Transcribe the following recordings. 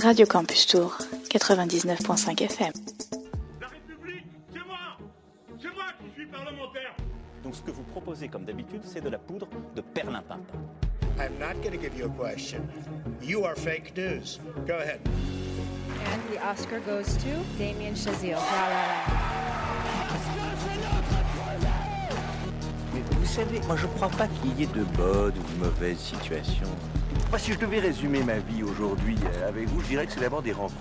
Radio Campus Tour, 99.5 FM. La République, c'est moi C'est moi qui suis parlementaire Donc ce que vous proposez comme d'habitude, c'est de la poudre de perlimpinpin. I'm not going to give you a question. You are fake news. Go ahead. And the Oscar goes to Damien Chazelle. La La Mais vous savez, moi je crois pas qu'il y ait de bonnes ou de mauvaises situations. Moi, si je devais résumer ma vie aujourd'hui euh, avec vous, je dirais que c'est d'abord des rencontres.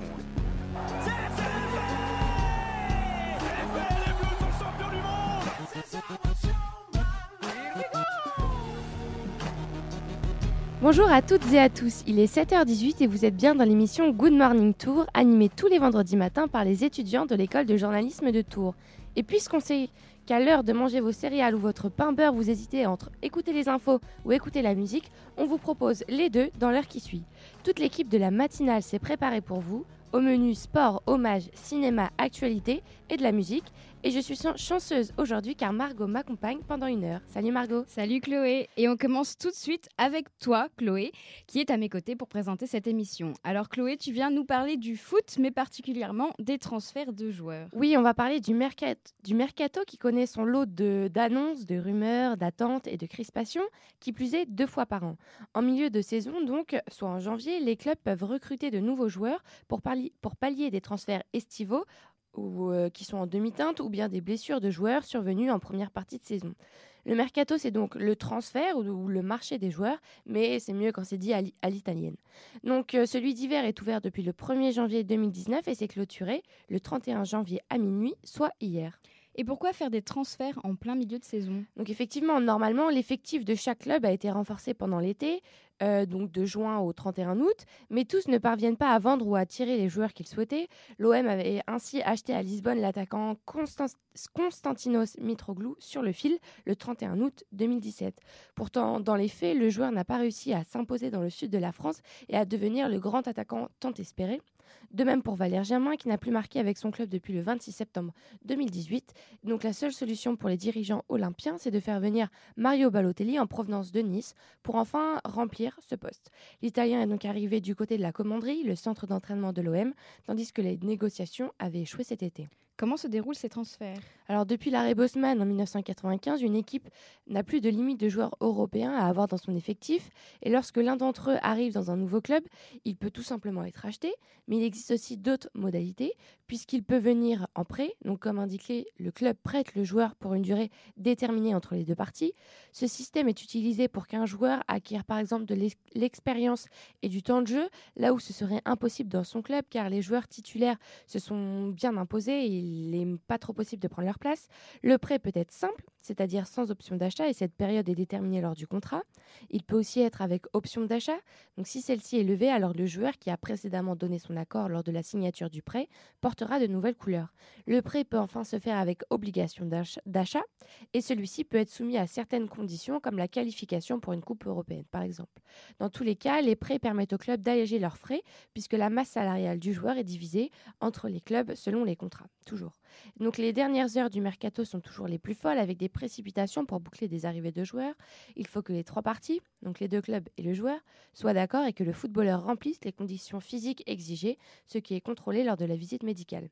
Bonjour à toutes et à tous, il est 7h18 et vous êtes bien dans l'émission Good Morning Tour, animée tous les vendredis matins par les étudiants de l'école de journalisme de Tours. Et puisqu'on sait qu'à l'heure de manger vos céréales ou votre pain beurre, vous hésitez entre écouter les infos ou écouter la musique, on vous propose les deux dans l'heure qui suit. Toute l'équipe de la matinale s'est préparée pour vous, au menu sport, hommage, cinéma, actualité et de la musique. Et je suis chanceuse aujourd'hui car Margot m'accompagne pendant une heure. Salut Margot. Salut Chloé. Et on commence tout de suite avec toi, Chloé, qui est à mes côtés pour présenter cette émission. Alors Chloé, tu viens nous parler du foot, mais particulièrement des transferts de joueurs. Oui, on va parler du, mercato, du mercato qui connaît son lot d'annonces, de, rumeurs, d'attentes et de crispations, qui plus est deux fois par an. En milieu de saison, donc, soit en janvier, les clubs peuvent recruter de nouveaux joueurs pour, pour pallier des transferts estivaux ou euh, qui sont en demi-teinte ou bien des blessures de joueurs survenues en première partie de saison. Le mercato, c'est donc le transfert ou, le marché des joueurs, mais c'est mieux quand c'est dit à l'italienne. Donc euh, celui d'hiver est ouvert depuis le 1er janvier 2019 et s'est clôturé le 31 janvier à minuit, soit hier. Et pourquoi faire des transferts en plein milieu de saison? Donc effectivement, normalement, l'effectif de chaque club a été renforcé pendant l'été, euh, donc de juin au 31 août, mais tous ne parviennent pas à vendre ou à attirer les joueurs qu'ils souhaitaient. L'OM avait ainsi acheté à Lisbonne l'attaquant Konstantinos Mitroglou sur le fil le 31 août 2017. Pourtant, dans les faits, le joueur n'a pas réussi à s'imposer dans le sud de la France et à devenir le grand attaquant tant espéré. De même pour Valère Germain, qui n'a plus marqué avec son club depuis le 26 septembre 2018. Donc la seule solution pour les dirigeants olympiens, c'est de faire venir Mario Balotelli en provenance de Nice pour enfin remplir ce poste. L'Italien est donc arrivé du côté de la commanderie, le centre d'entraînement de l'OM, tandis que les négociations avaient échoué cet été. Comment se déroulent ces transferts? Alors depuis l'arrêt Bosman en 1995, une équipe n'a plus de limite de joueurs européens à avoir dans son effectif et lorsque l'un d'entre eux arrive dans un nouveau club, il peut tout simplement être acheté, mais il existe aussi d'autres modalités puisqu'il peut venir en prêt. Donc comme indiqué, le club prête le joueur pour une durée déterminée entre les deux parties. Ce système est utilisé pour qu'un joueur acquiert par exemple de l'expérience et du temps de jeu là où ce serait impossible dans son club car les joueurs titulaires se sont bien imposés il n'est pas trop possible de prendre leur place. Le prêt peut être simple, c'est-à-dire sans option d'achat, et cette période est déterminée lors du contrat. Il peut aussi être avec option d'achat. Donc si celle-ci est levée, alors le joueur qui a précédemment donné son accord lors de la signature du prêt portera de nouvelles couleurs. Le prêt peut enfin se faire avec obligation d'achat, et celui-ci peut être soumis à certaines conditions, comme la qualification pour une coupe européenne, par exemple. Dans tous les cas, les prêts permettent aux clubs d'alléger leurs frais, puisque la masse salariale du joueur est divisée entre les clubs selon les contrats. Donc les dernières heures du mercato sont toujours les plus folles avec des précipitations pour boucler des arrivées de joueurs. Il faut que les trois parties, donc les deux clubs et le joueur, soient d'accord et que le footballeur remplisse les conditions physiques exigées, ce qui est contrôlé lors de la visite médicale.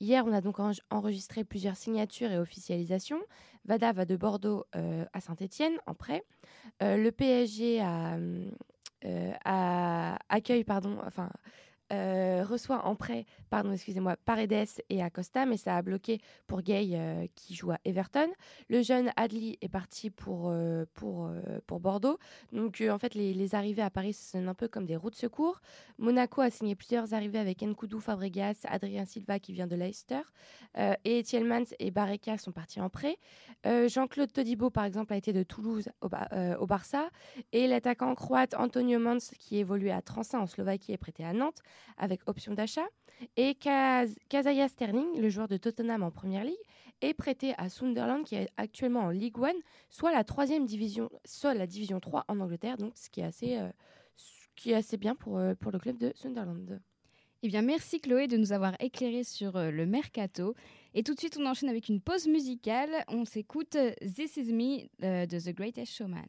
Hier, on a donc enregistré plusieurs signatures et officialisations. Vada va de Bordeaux euh, à Saint-Étienne en prêt. Euh, le PSG a, euh, accueille, pardon, enfin, euh, reçoit en prêt, pardon, excusez-moi, Paredes et Acosta, mais ça a bloqué pour Gay euh, qui joue à Everton. Le jeune Adli est parti pour, euh, pour, pour Bordeaux. Donc en fait, les, arrivées à Paris sont un peu comme des routes de secours. Monaco a signé plusieurs arrivées avec Nkoudou, Fabregas, Adrien Silva qui vient de Leicester. et Thielmans et Barreca sont partis en prêt. Jean-Claude Todibo, par exemple, a été de Toulouse au, au Barça. Et l'attaquant croate Antonio Mans, qui évolue à Transin en Slovaquie, est prêté à Nantes avec option d'achat. Et Kazaya Sterling, le joueur de Tottenham en Première Ligue, est prêté à Sunderland qui est actuellement en League One, soit la troisième division, soit la division 3 en Angleterre, donc ce qui est assez, euh, qui est assez bien pour, euh, pour le club de Sunderland. Eh bien, merci Chloé de nous avoir éclairé sur euh, le mercato. Et tout de suite, on enchaîne avec une pause musicale. On s'écoute This Is Me de The Greatest Showman.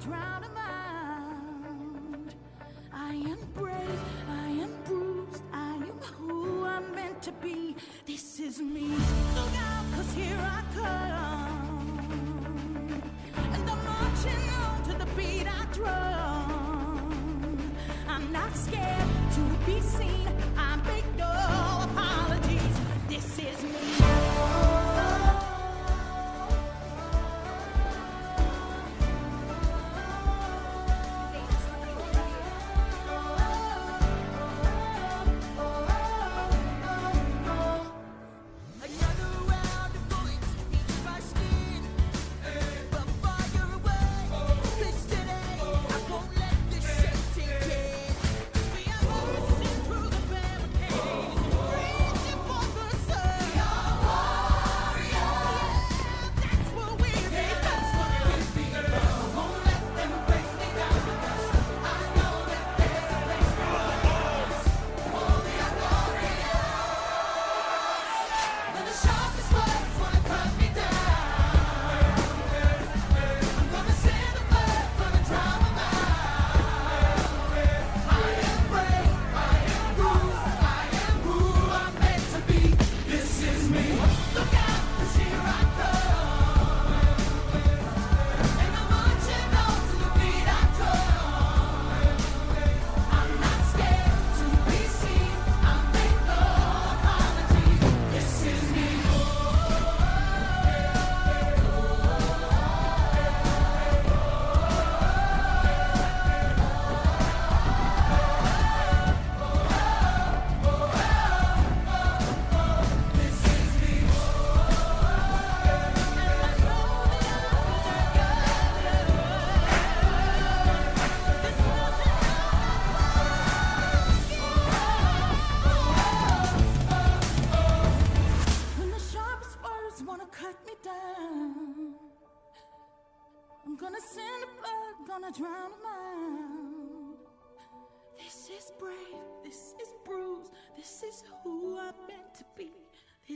drown out. I am brave, I am bruised, I am who I'm meant to be. This is me. Look out, cause here I come. And I'm marching on to the beat I drum. I'm not scared to be seen.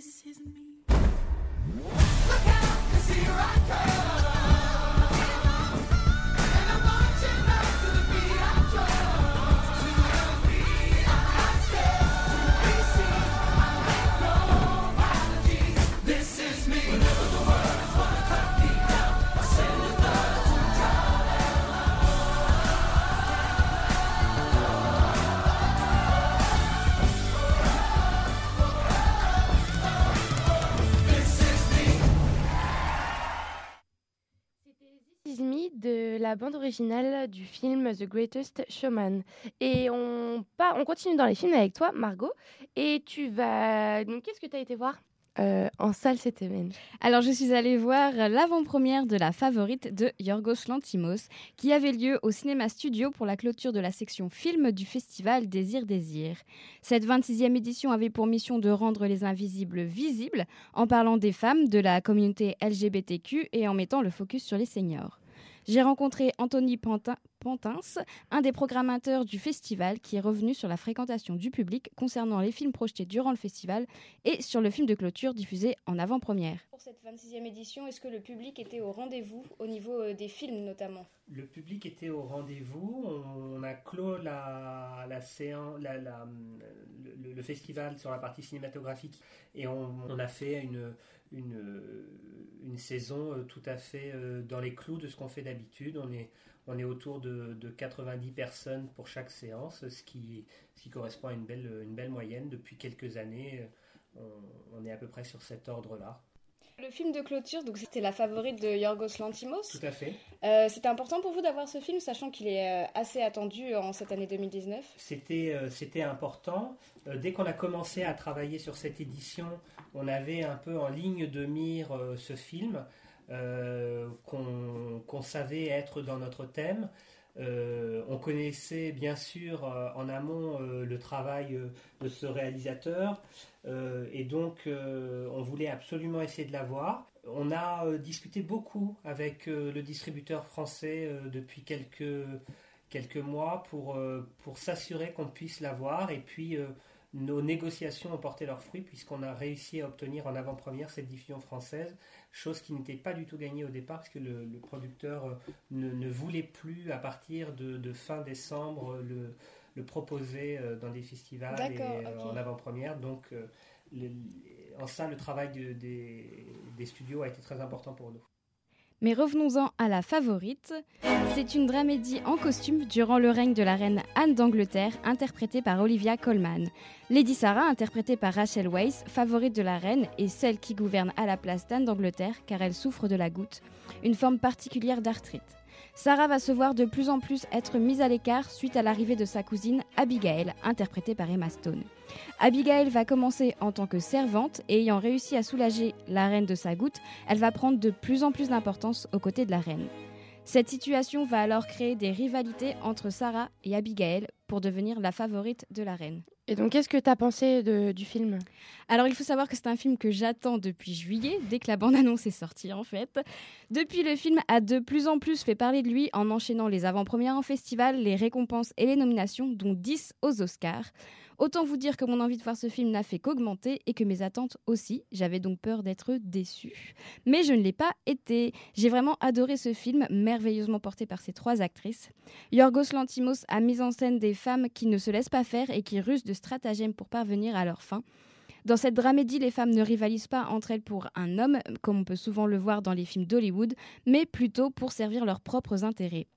This is me. Bande originale du film The Greatest Showman. Et on continue dans les films avec toi, Margot. Et tu vas. Donc, qu'est-ce que tu as été voir euh, en salle cette semaine? Alors, je suis allée voir l'avant-première de La Favorite de Yorgos Lantimos, qui avait lieu au Cinéma Studio pour la clôture de la section film du festival Désir Désir. Cette 26e édition avait pour mission de rendre les invisibles visibles en parlant des femmes, de la communauté LGBTQ et en mettant le focus sur les seniors. J'ai rencontré Anthony Pantin, Pantins, un des programmateurs du festival, qui est revenu sur la fréquentation du public concernant les films projetés durant le festival et sur le film de clôture diffusé en avant-première. Pour cette 26e édition, est-ce que le public était au rendez-vous au niveau euh, des films notamment? Le public était au rendez-vous. On a clos la, la séance, la- la- le, le festival sur la partie cinématographique et on, on a fait une, une, une saison euh, tout à fait euh, dans les clous de ce qu'on fait d'habitude. On est, autour de, de 90 personnes pour chaque séance, ce qui, correspond à une belle, une belle moyenne. Depuis quelques années, euh, on, on est à peu près sur cet ordre-là. Le film de clôture, donc c'était la favorite de Yorgos Lantimos. Tout à fait. Euh, c'était important pour vous d'avoir ce film, sachant qu'il est euh, assez attendu en cette année 2019. C'était euh, c'était important. Euh, dès qu'on a commencé à travailler sur cette édition, on avait un peu en ligne de mire euh, ce film euh, qu'on qu'on savait être dans notre thème. On connaissait bien sûr en amont le travail de ce réalisateur et donc on voulait absolument essayer de l'avoir. On a discuté beaucoup avec le distributeur français depuis quelques, quelques mois pour, pour s'assurer qu'on puisse l'avoir et puis nos négociations ont porté leurs fruits puisqu'on a réussi à obtenir en avant-première cette diffusion française, chose qui n'était pas du tout gagnée au départ parce que le, producteur euh, ne, voulait plus à partir de, fin décembre le, proposer euh, dans des festivals et, euh, en avant-première. Donc en ça, le travail des studios a été très important pour nous. Mais revenons-en à la favorite. C'est une dramédie en costume durant le règne de la reine Anne d'Angleterre, interprétée par Olivia Colman. Lady Sarah, interprétée par Rachel Weisz, favorite de la reine, et celle qui gouverne à la place d'Anne d'Angleterre car elle souffre de la goutte, une forme particulière d'arthrite. Sarah va se voir de plus en plus être mise à l'écart suite à l'arrivée de sa cousine Abigail, interprétée par Emma Stone. Abigail va commencer en tant que servante et ayant réussi à soulager la reine de sa goutte, elle va prendre de plus en plus d'importance aux côtés de la reine. Cette situation va alors créer des rivalités entre Sarah et Abigail pour devenir la favorite de la reine. Et donc, qu'est-ce que tu as pensé du film? Alors, il faut savoir que c'est un film que j'attends depuis juillet, dès que la bande-annonce est sortie en fait. Depuis, le film a de plus en plus fait parler de lui en enchaînant les avant-premières en festival, les récompenses et les nominations, dont 10 aux Oscars. Autant vous dire que mon envie de voir ce film n'a fait qu'augmenter et que mes attentes aussi. J'avais donc peur d'être déçue. Mais je ne l'ai pas été. J'ai vraiment adoré ce film, merveilleusement porté par ces trois actrices. Yorgos Lantimos a mis en scène des femmes qui ne se laissent pas faire et qui rusent de stratagèmes pour parvenir à leur fin. Dans cette dramédie, les femmes ne rivalisent pas entre elles pour un homme, comme on peut souvent le voir dans les films d'Hollywood, mais plutôt pour servir leurs propres intérêts.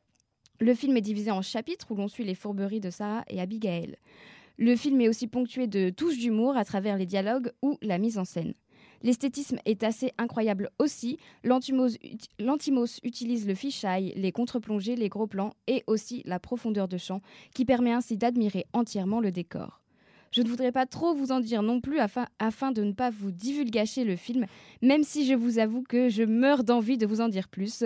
Le film est divisé en chapitres où l'on suit les fourberies de Sarah et Abigail. Le film est aussi ponctué de touches d'humour à travers les dialogues ou la mise en scène. L'esthétisme est assez incroyable aussi. L'antimos utilise le fisheye, les contre-plongées, les gros plans et aussi la profondeur de champ qui permet ainsi d'admirer entièrement le décor. Je ne voudrais pas trop vous en dire non plus afin, de ne pas vous divulgacher le film, même si je vous avoue que je meurs d'envie de vous en dire plus.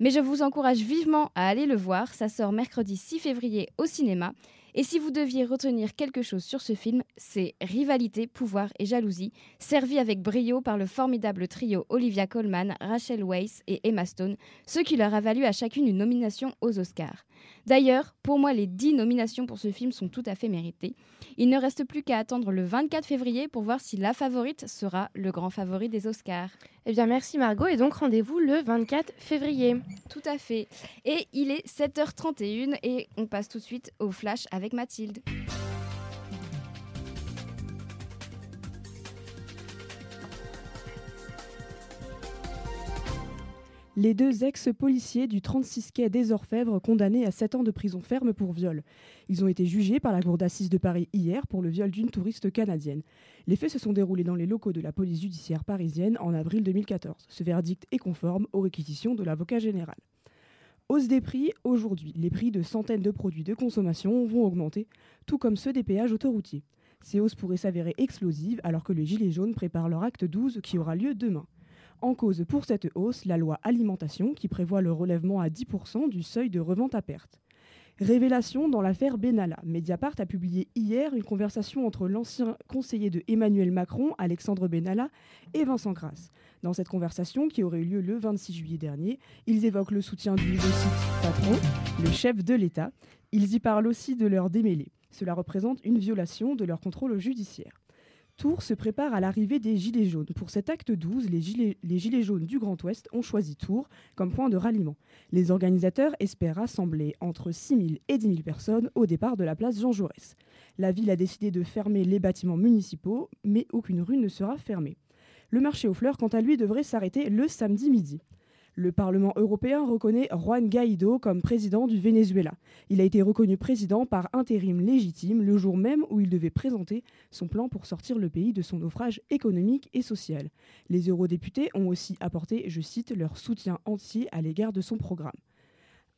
Mais je vous encourage vivement à aller le voir, ça sort mercredi 6 février au cinéma et si vous deviez retenir quelque chose sur ce film, c'est rivalité, pouvoir et jalousie, servi avec brio par le formidable trio Olivia Colman, Rachel Weisz et Emma Stone, ce qui leur a valu à chacune une nomination aux Oscars. D'ailleurs, pour moi, les 10 nominations pour ce film sont tout à fait méritées. Il ne reste plus qu'à attendre le 24 février pour voir si la favorite sera le grand favori des Oscars. Eh bien, merci Margot, et donc rendez-vous le 24 février. Tout à fait. Et il est 7h31 et on passe tout de suite au flash avec Mathilde. Les deux ex-policiers du 36 quai des Orfèvres condamnés à 7 ans de prison ferme pour viol. Ils ont été jugés par la cour d'assises de Paris hier pour le viol d'une touriste canadienne. Les faits se sont déroulés dans les locaux de la police judiciaire parisienne en avril 2014. Ce verdict est conforme aux réquisitions de l'avocat général. Hausse des prix, aujourd'hui, les prix de centaines de produits de consommation vont augmenter, tout comme ceux des péages autoroutiers. Ces hausses pourraient s'avérer explosives alors que les Gilets jaunes préparent leur acte 12 qui aura lieu demain. En cause pour cette hausse, la loi alimentation qui prévoit le relèvement à 10% du seuil de revente à perte. Révélation dans l'affaire Benalla. Mediapart a publié hier une conversation entre l'ancien conseiller de Emmanuel Macron, Alexandre Benalla, et Vincent Grasse. Dans cette conversation, qui aurait eu lieu le 26 juillet dernier, ils évoquent le soutien du patron, le chef de l'État. Ils y parlent aussi de leur démêlés. Cela représente une violation de leur contrôle judiciaire. Tours se prépare à l'arrivée des Gilets jaunes. Pour cet acte 12, les gilets, jaunes du Grand Ouest ont choisi Tours comme point de ralliement. Les organisateurs espèrent rassembler entre 6 000 et 10 000 personnes au départ de la place Jean Jaurès. La ville a décidé de fermer les bâtiments municipaux, mais aucune rue ne sera fermée. Le marché aux fleurs, quant à lui, devrait s'arrêter le samedi midi. Le Parlement européen reconnaît Juan Guaido comme président du Venezuela. Il a été reconnu président par intérim légitime le jour même où il devait présenter son plan pour sortir le pays de son naufrage économique et social. Les eurodéputés ont aussi apporté, je cite, leur soutien entier à l'égard de son programme.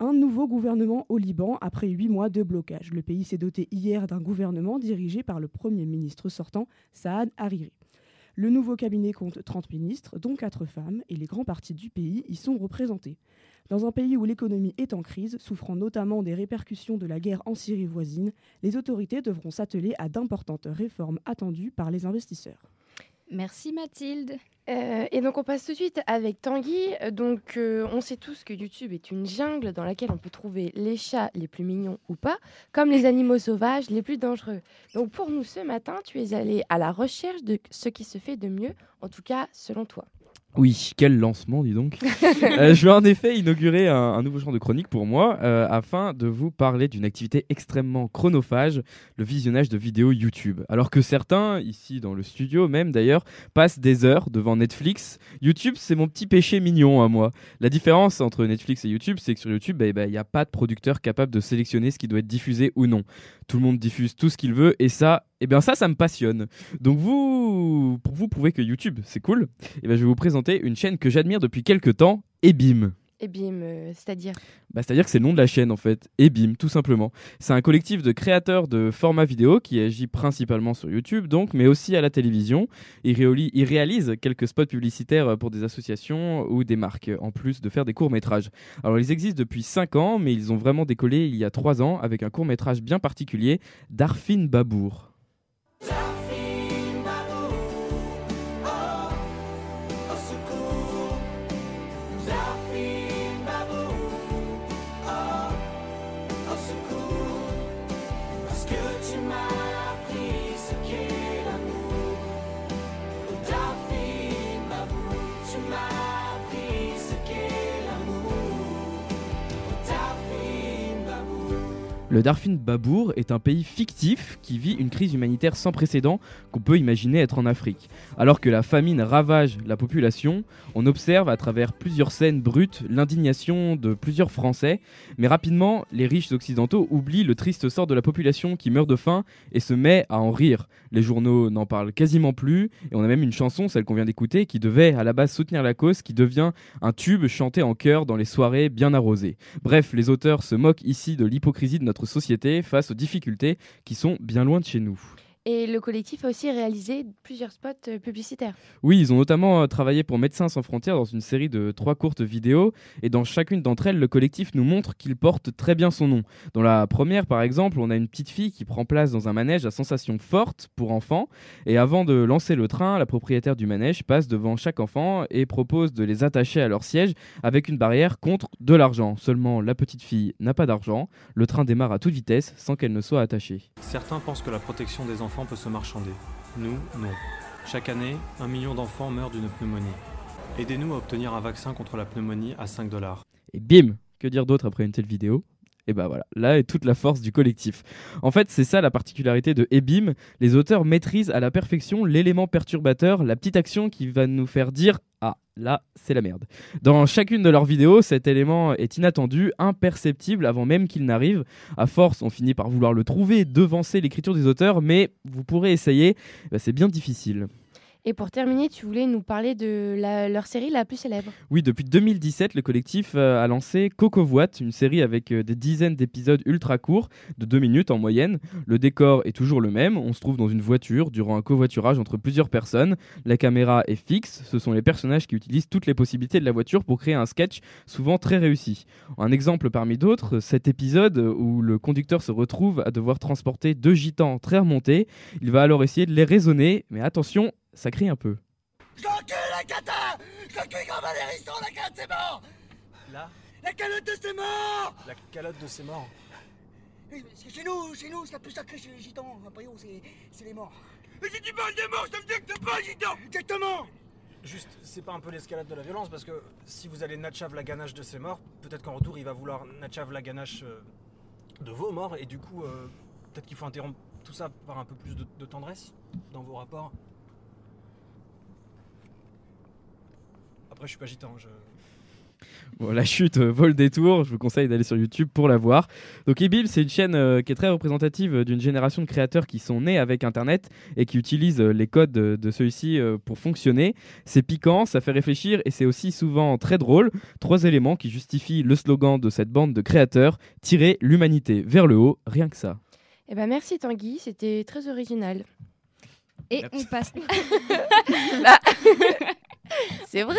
Un nouveau gouvernement au Liban après huit mois de blocage. Le pays s'est doté hier d'un gouvernement dirigé par le Premier ministre sortant, Saad Hariri. Le nouveau cabinet compte 30 ministres, dont 4 femmes, et les grands partis du pays y sont représentés. Dans un pays où l'économie est en crise, souffrant notamment des répercussions de la guerre en Syrie voisine, les autorités devront s'atteler à d'importantes réformes attendues par les investisseurs. Merci Mathilde. Euh, et donc on passe tout de suite avec Tanguy. Donc euh, on sait tous que YouTube est une jungle dans laquelle on peut trouver les chats les plus mignons ou pas, comme les animaux sauvages les plus dangereux. Donc pour nous ce matin, tu es allé à la recherche de ce qui se fait de mieux, en tout cas selon toi. Oui, quel lancement, dis donc. Euh, je vais en effet inaugurer un, un nouveau genre de chronique pour moi euh, afin de vous parler d'une activité extrêmement chronophage, le visionnage de vidéos YouTube. Alors que certains, ici dans le studio même d'ailleurs, passent des heures devant Netflix, YouTube c'est mon petit péché mignon à moi. La différence entre Netflix et YouTube, c'est que sur YouTube, il bah, n'y a pas de producteur capable de sélectionner ce qui doit être diffusé ou non. Tout le monde diffuse tout ce qu'il veut et ça, eh bien ça, ça me passionne. Donc vous, pour vous prouver que YouTube, c'est cool, eh bien je vais vous présenter une chaîne que j'admire depuis quelques temps, Ebim. Et bim, euh, c'est-à-dire Bah, C'est-à-dire que c'est le nom de la chaîne en fait, Ebim, tout simplement. C'est un collectif de créateurs de formats vidéo qui agit principalement sur YouTube, donc, mais aussi à la télévision. Il, réoli- il réalise quelques spots publicitaires pour des associations ou des marques, en plus de faire des courts-métrages. Alors ils existent depuis 5 ans, mais ils ont vraiment décollé il y a 3 ans avec un court-métrage bien particulier, Darfin Babour. Le Darfin Babour est un pays fictif qui vit une crise humanitaire sans précédent qu'on peut imaginer être en Afrique. Alors que la famine ravage la population, on observe à travers plusieurs scènes brutes l'indignation de plusieurs Français, mais rapidement, les riches occidentaux oublient le triste sort de la population qui meurt de faim et se met à en rire. Les journaux n'en parlent quasiment plus, et on a même une chanson, celle qu'on vient d'écouter, qui devait à la base soutenir la cause, qui devient un tube chanté en chœur dans les soirées bien arrosées. Bref, les auteurs se moquent ici de l'hypocrisie de notre société face aux difficultés qui sont bien loin de chez nous. Et le collectif a aussi réalisé plusieurs spots euh, publicitaires. Oui, ils ont notamment euh, travaillé pour Médecins sans frontières dans une série de trois courtes vidéos, et dans chacune d'entre elles, le collectif nous montre qu'il porte très bien son nom. Dans la première, par exemple, on a une petite fille qui prend place dans un manège à sensation forte pour enfants, et avant de lancer le train, la propriétaire du manège passe devant chaque enfant et propose de les attacher à leur siège avec une barrière contre de l'argent. Seulement, la petite fille n'a pas d'argent, le train démarre à toute vitesse sans qu'elle ne soit attachée. Certains pensent que la protection des enfants peut se marchander. Nous, non. Chaque année, un million d'enfants meurent d'une pneumonie. Aidez-nous à obtenir un vaccin contre la pneumonie à 5 dollars. Et bim Que dire d'autre après une telle vidéo? Et bah voilà, là est toute la force du collectif. En fait, c'est ça la particularité de Ebim. Les auteurs maîtrisent à la perfection l'élément perturbateur, la petite action qui va nous faire dire Ah, là, c'est la merde. Dans chacune de leurs vidéos, cet élément est inattendu, imperceptible avant même qu'il n'arrive. À force, on finit par vouloir le trouver, devancer l'écriture des auteurs, mais vous pourrez essayer, bah, c'est bien difficile. Et pour terminer, tu voulais nous parler de leur série la plus célèbre. Oui, depuis 2017, le collectif euh, a lancé Cocovoit, une série avec euh, des dizaines d'épisodes ultra courts, de 2 minutes en moyenne. Le décor est toujours le même, on se trouve dans une voiture durant un covoiturage entre plusieurs personnes. La caméra est fixe, ce sont les personnages qui utilisent toutes les possibilités de la voiture pour créer un sketch souvent très réussi. Un exemple parmi d'autres, cet épisode où le conducteur se retrouve à devoir transporter deux gitans très remontés. Il va alors essayer de les raisonner, mais attention, ça crie un peu. Je l'encule la cata Je l'encule comme un hérisson, la calotte c'est mort Là La calotte de c'est mort La calotte de ses morts. Parce que Chez nous, chez nous, ce qu'il y a de plus sacré chez les gitans, un paillot, c'est c'est les morts. Mais si tu parles des morts, ça veut dire que t'es pas un gitan Exactement Juste, c'est pas un peu l'escalade de la violence parce que si vous allez Natchav la ganache de ses morts, peut-être qu'en retour il va vouloir Natchav la ganache euh, de vos morts et du coup, euh, peut-être qu'il faut interrompre tout ça par un peu plus de, de tendresse dans vos rapports. Après, je suis pas gitan, je. Bon, la chute euh, vole des tours, je vous conseille d'aller sur YouTube pour la voir. Donc Ebil, c'est une chaîne euh, qui est très représentative euh, d'une génération de créateurs qui sont nés avec Internet et qui utilisent euh, les codes de, de celui-ci euh, pour fonctionner. C'est piquant, ça fait réfléchir et c'est aussi souvent très drôle. Trois éléments qui justifient le slogan de cette bande de créateurs, tirer l'humanité vers le haut, rien que ça. Eh ben merci Tanguy, c'était très original. Et on passe. C'est vrai.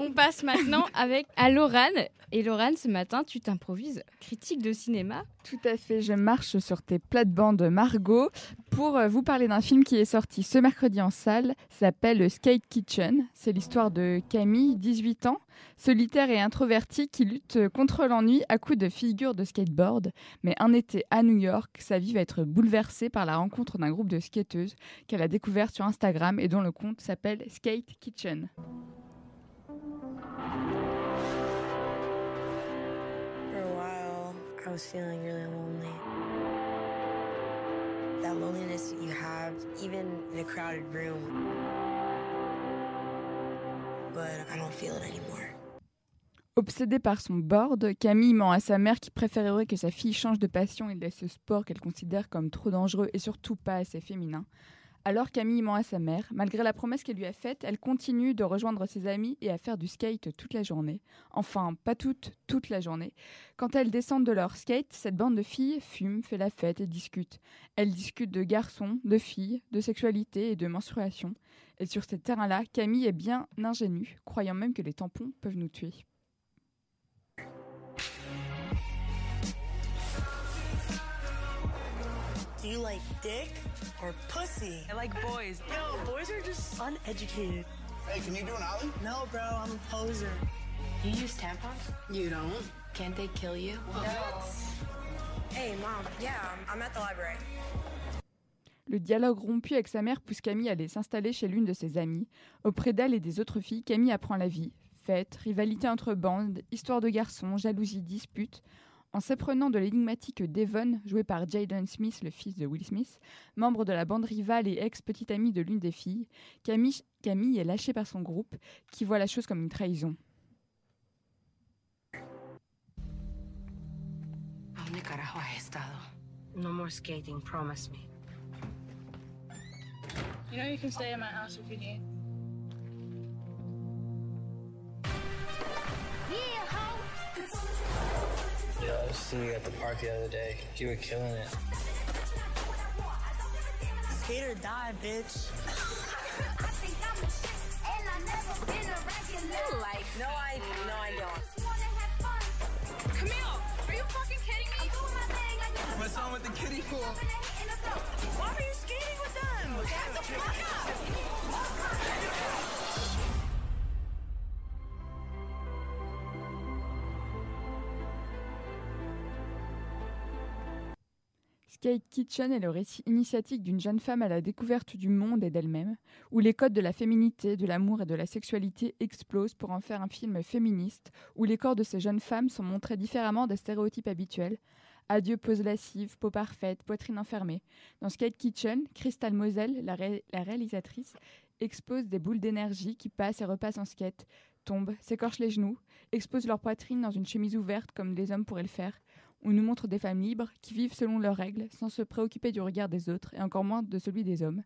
on passe maintenant avec à Laurane. Et Laurane, ce matin, tu t'improvises critique de cinéma. Tout à fait, je marche sur tes plates-bandes Margot pour euh, vous parler d'un film qui est sorti ce mercredi en salle, s'appelle Skate Kitchen. C'est l'histoire de Camille, 18 ans, solitaire et introverti qui lutte contre l'ennui à coups de figures de skateboard. Mais un été à New York, sa vie va être bouleversée par la rencontre d'un groupe de skateuses qu'elle a découvert sur Instagram et dont le compte s'appelle Skate Kitchen. But. Obsédée par son board, Camille ment à sa mère qui préférerait que sa fille change de passion et laisse ce sport qu'elle considère comme trop dangereux et surtout pas assez féminin. Alors Camille ment à sa mère. Malgré la promesse qu'elle lui a faite, elle continue de rejoindre ses amis et à faire du skate toute la journée. Enfin, pas toute, toute la journée. Quand elles descendent de leur skate, cette bande de filles fume, fait la fête et discute. Elles discutent de garçons, de filles, de sexualité et de menstruation. Et sur ces terrains-là, Camille est bien ingénue, croyant même que les tampons peuvent nous tuer. Do you like dick or pussy? I like boys. No, boys are just uneducated. Hey, can you do an ollie? No, bro, I'm a poser. You use tampons? You don't? Can't they kill you? Hey, mom. Yeah, I'm, I'm at the library. Le dialogue rompu avec sa mère pousse Camille à aller s'installer chez l'une de ses amies. Auprès d'elle et des autres filles, Camille apprend la vie. Fêtes, rivalité entre bandes, histoire de garçons, jalousie, disputes. En s'apprenant de l'énigmatique Devon, joué par Jaden Smith, le fils de Will Smith, membre de la bande rivale et ex-petite amie de l'une des filles, Camille, Camille est lâchée par son groupe, qui voit la chose comme une trahison. ¿Dónde carajo has estado? No more skating, promise me. You know you can stay at my house if you need. Yeah, I was seeing you at the park the other day. You were killing it. Skate or die, bitch. like No, I, no, I don't. Camille, are you fucking kidding me? What's wrong with the kiddie pool? Why are you skating with them? Shut the fuck up! Skate Kitchen est le récit initiatique d'une jeune femme à la découverte du monde et d'elle-même, où les codes de la féminité, de l'amour et de la sexualité explosent pour en faire un film féministe, où les corps de ces jeunes femmes sont montrés différemment des stéréotypes habituels. Adieu pose lascive, peau parfaite, poitrine enfermée. Dans Skate Kitchen, Crystal Moselle, la, la réalisatrice, expose des boules d'énergie qui passent et repassent en skate, tombent, s'écorchent les genoux, exposent leur poitrine dans une chemise ouverte comme les hommes pourraient le faire. On nous montre des femmes libres qui vivent selon leurs règles, sans se préoccuper du regard des autres et encore moins de celui des hommes.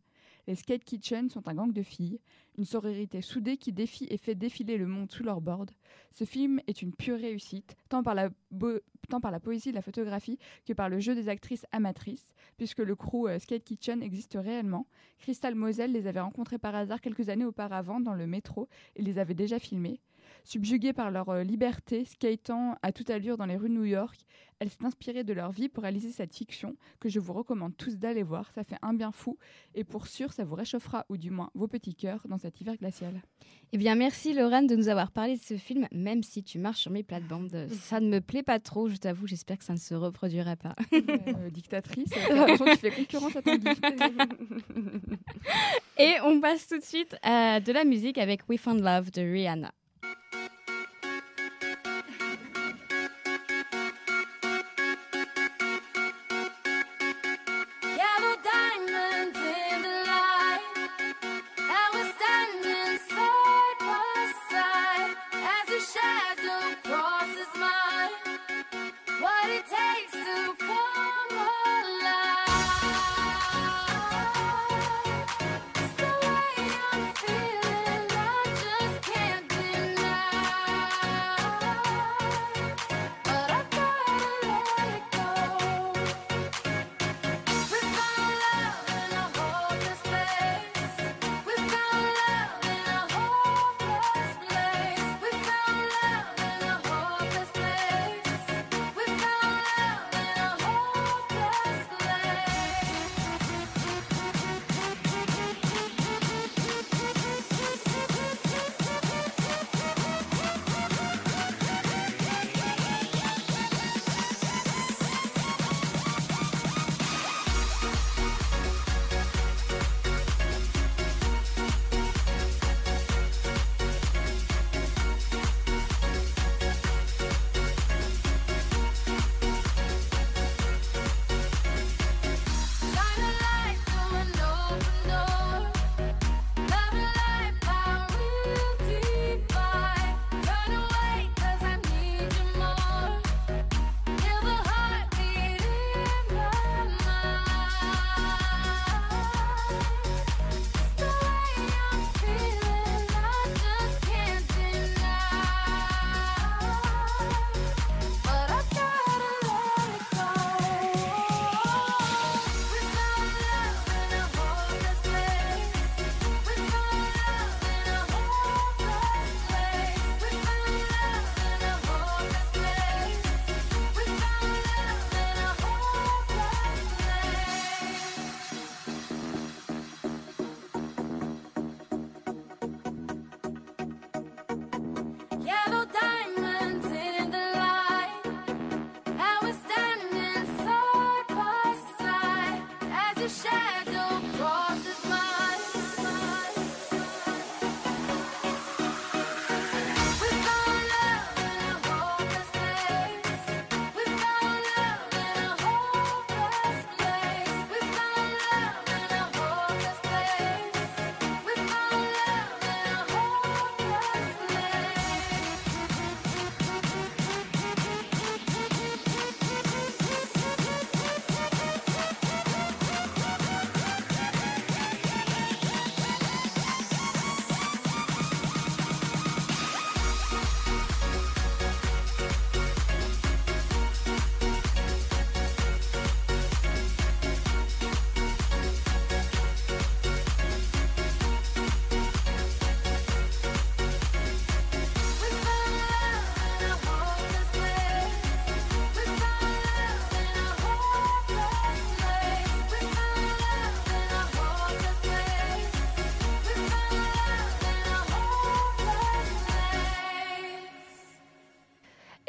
Les Skate Kitchen sont un gang de filles, une sororité soudée qui défie et fait défiler le monde sous leur bord. Ce film est une pure réussite, tant par, la beau- tant par la poésie de la photographie que par le jeu des actrices amatrices, puisque le crew euh, Skate Kitchen existe réellement. Crystal Moselle les avait rencontrés par hasard quelques années auparavant dans le métro et les avait déjà filmés. Subjuguée par leur euh, liberté, skatant à toute allure dans les rues de New York, elle s'est inspirée de leur vie pour réaliser cette fiction que je vous recommande tous d'aller voir. Ça fait un bien fou et pour sûr, ça vous réchauffera ou du moins vos petits cœurs dans cet hiver glacial. Eh bien, merci Lorraine de nous avoir parlé de ce film, même si tu marches sur mes plates-bandes. Ça ne me plaît pas trop, je t'avoue, j'espère que ça ne se reproduira pas. Euh, dictatrice, euh, attention, tu fais concurrence à Tanguy. Et on passe tout de suite à de la musique avec We Found Love de Rihanna.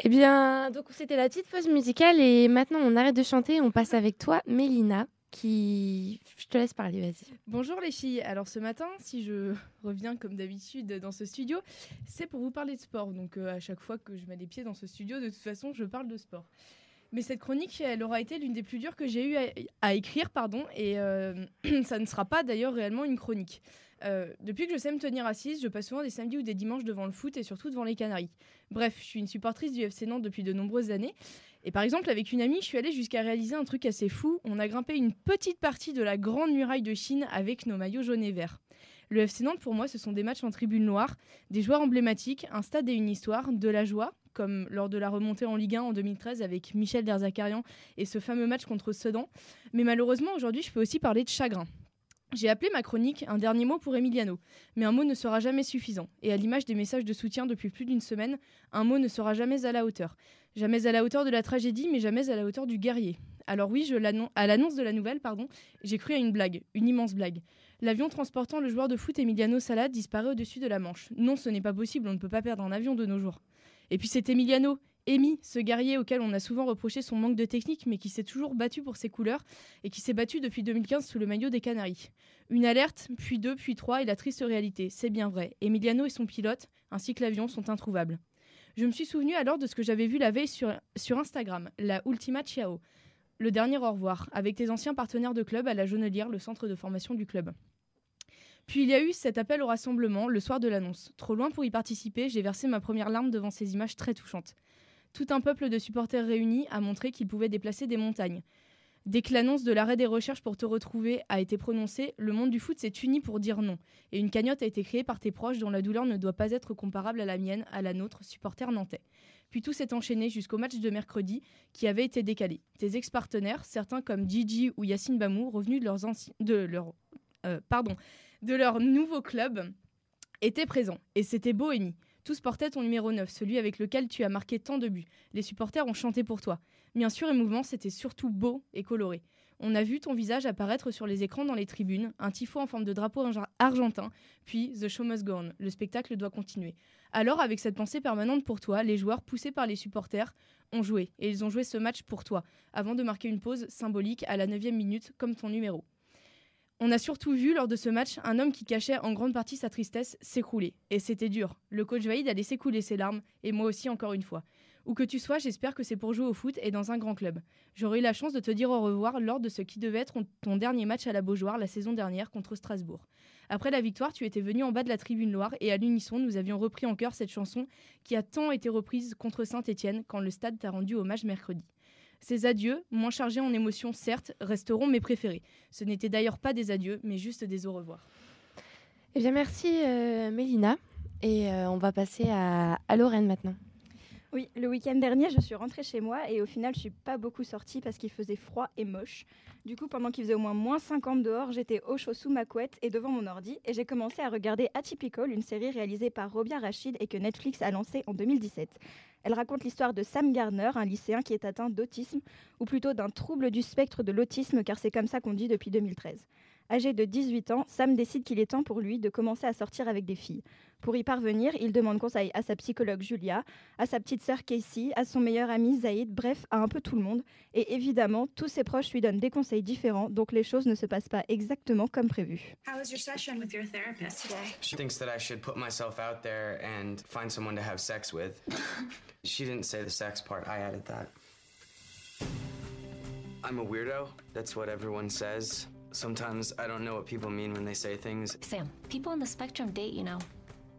Eh bien, donc c'était la petite pause musicale et maintenant on arrête de chanter, on passe avec toi, Mélina, qui... Je te laisse parler, vas-y. Bonjour les filles. Alors ce matin, si je reviens comme d'habitude dans ce studio, c'est pour vous parler de sport. Donc euh, à chaque fois que je mets les pieds dans ce studio, de toute façon, je parle de sport. Mais cette chronique, elle aura été l'une des plus dures que j'ai eu à, écrire, pardon, et euh, ça ne sera pas d'ailleurs réellement une chronique. Euh, depuis que je sais me tenir assise, je passe souvent des samedis ou des dimanches devant le foot et surtout devant les Canaries. Bref, je suis une supportrice du FC Nantes depuis de nombreuses années. Et par exemple, avec une amie, je suis allée jusqu'à réaliser un truc assez fou. On a grimpé une petite partie de la grande muraille de Chine avec nos maillots jaunes et verts. Le FC Nantes, pour moi, ce sont des matchs en tribune noire, des joueurs emblématiques, un stade et une histoire, de la joie, comme lors de la remontée en Ligue 1 en 2013 avec Michel Derzakarian et ce fameux match contre Sedan. Mais malheureusement, aujourd'hui, je peux aussi parler de chagrin. J'ai appelé ma chronique un dernier mot pour Emiliano, mais un mot ne sera jamais suffisant. Et à l'image des messages de soutien depuis plus d'une semaine, un mot ne sera jamais à la hauteur. Jamais à la hauteur de la tragédie, mais jamais à la hauteur du guerrier. Alors oui, je à l'annonce de la nouvelle, pardon, j'ai cru à une blague, une immense blague. L'avion transportant le joueur de foot Emiliano Sala disparaît au-dessus de la Manche. Non, ce n'est pas possible, on ne peut pas perdre un avion de nos jours. Et puis c'est Emiliano, Amy, ce guerrier auquel on a souvent reproché son manque de technique, mais qui s'est toujours battu pour ses couleurs et qui s'est battu depuis 2015 sous le maillot des Canaries. Une alerte, puis deux, puis trois, et la triste réalité, c'est bien vrai. Emiliano et son pilote, ainsi que l'avion, sont introuvables. Je me suis souvenu alors de ce que j'avais vu la veille sur, Instagram, la Ultima Ciao, le dernier au revoir, avec tes anciens partenaires de club à la Jaunelière, le centre de formation du club. Puis il y a eu cet appel au rassemblement le soir de l'annonce. Trop loin pour y participer, j'ai versé ma première larme devant ces images très touchantes. Tout un peuple de supporters réunis a montré qu'il pouvait déplacer des montagnes. Dès que l'annonce de l'arrêt des recherches pour te retrouver a été prononcée, le monde du foot s'est uni pour dire non. Et une cagnotte a été créée par tes proches dont la douleur ne doit pas être comparable à la mienne, à la nôtre, supporter nantais. Puis tout s'est enchaîné jusqu'au match de mercredi qui avait été décalé. Tes ex-partenaires, certains comme Gigi ou Yacine Bamou, revenus de, leurs de leur, euh, de leur nouveau club, étaient présents. Et c'était Bohémie. Tous portaient ton numéro 9, celui avec lequel tu as marqué tant de buts. Les supporters ont chanté pour toi. Bien sûr, émouvant, c'était surtout beau et coloré. On a vu ton visage apparaître sur les écrans dans les tribunes, un tifo en forme de drapeau argentin, puis The Show Must Go On, le spectacle doit continuer. Alors, avec cette pensée permanente pour toi, les joueurs, poussés par les supporters, ont joué, et ils ont joué ce match pour toi, avant de marquer une pause symbolique à la 9 minute, comme ton numéro. On a surtout vu lors de ce match un homme qui cachait en grande partie sa tristesse s'écrouler. Et c'était dur. Le coach Vaïd a laissé couler ses larmes, et moi aussi encore une fois. Où que tu sois, j'espère que c'est pour jouer au foot et dans un grand club. J'aurai eu la chance de te dire au revoir lors de ce qui devait être ton dernier match à la Beaujoire la saison dernière contre Strasbourg. Après la victoire, tu étais venu en bas de la tribune Loire et à l'unisson, nous avions repris en chœur cette chanson qui a tant été reprise contre Saint-Étienne quand le stade t'a rendu hommage mercredi. Ces adieux, moins chargés en émotions certes, resteront mes préférés. Ce n'étaient d'ailleurs pas des adieux, mais juste des au revoir. Eh bien, merci euh, Mélina. Et euh, on va passer à, à Lorraine maintenant. Oui, le week-end dernier, je suis rentrée chez moi et au final, je suis pas beaucoup sortie parce qu'il faisait froid et moche. Du coup, pendant qu'il faisait au moins moins 50 dehors, j'étais au chaud sous ma couette et devant mon ordi et j'ai commencé à regarder Atypical, une série réalisée par Robia Rachid et que Netflix a lancée en 2017. Elle raconte l'histoire de Sam Garner, un lycéen qui est atteint d'autisme, ou plutôt d'un trouble du spectre de l'autisme, car c'est comme ça qu'on dit depuis 2013. Âgé de 18 ans, Sam décide qu'il est temps pour lui de commencer à sortir avec des filles. Pour y parvenir, il demande conseil à sa psychologue Julia, à sa petite sœur Casey, à son meilleur ami Zaïd, bref, à un peu tout le monde. Et évidemment, tous ses proches lui donnent des conseils différents, donc les choses ne se passent pas exactement comme prévu. How was your session with your therapist today? She thinks that I should put myself out there and find someone to have sex with. she didn't say the sex part, I added that. I'm a weirdo. That's what everyone says. Sometimes I don't know what people mean when they say things. Sam, people on the spectrum date, you know.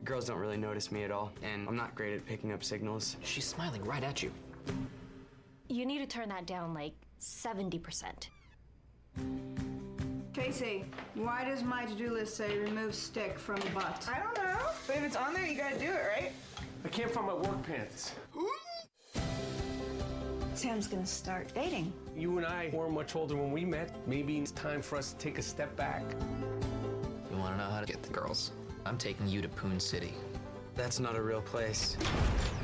Girls don't really notice me at all, and I'm not great at picking up signals. She's smiling right at you. You need to turn that down like 70%. Casey, why does my to-do list say remove stick from butt? I don't know, but if it's on there, you gotta do it, right? I can't find my work pants. Sam's gonna start dating. You and I weren't much older when we met. Maybe it's time for us to take a step back. You wanna know how to get the girls? I'm taking you to Poon City. That's not a real place.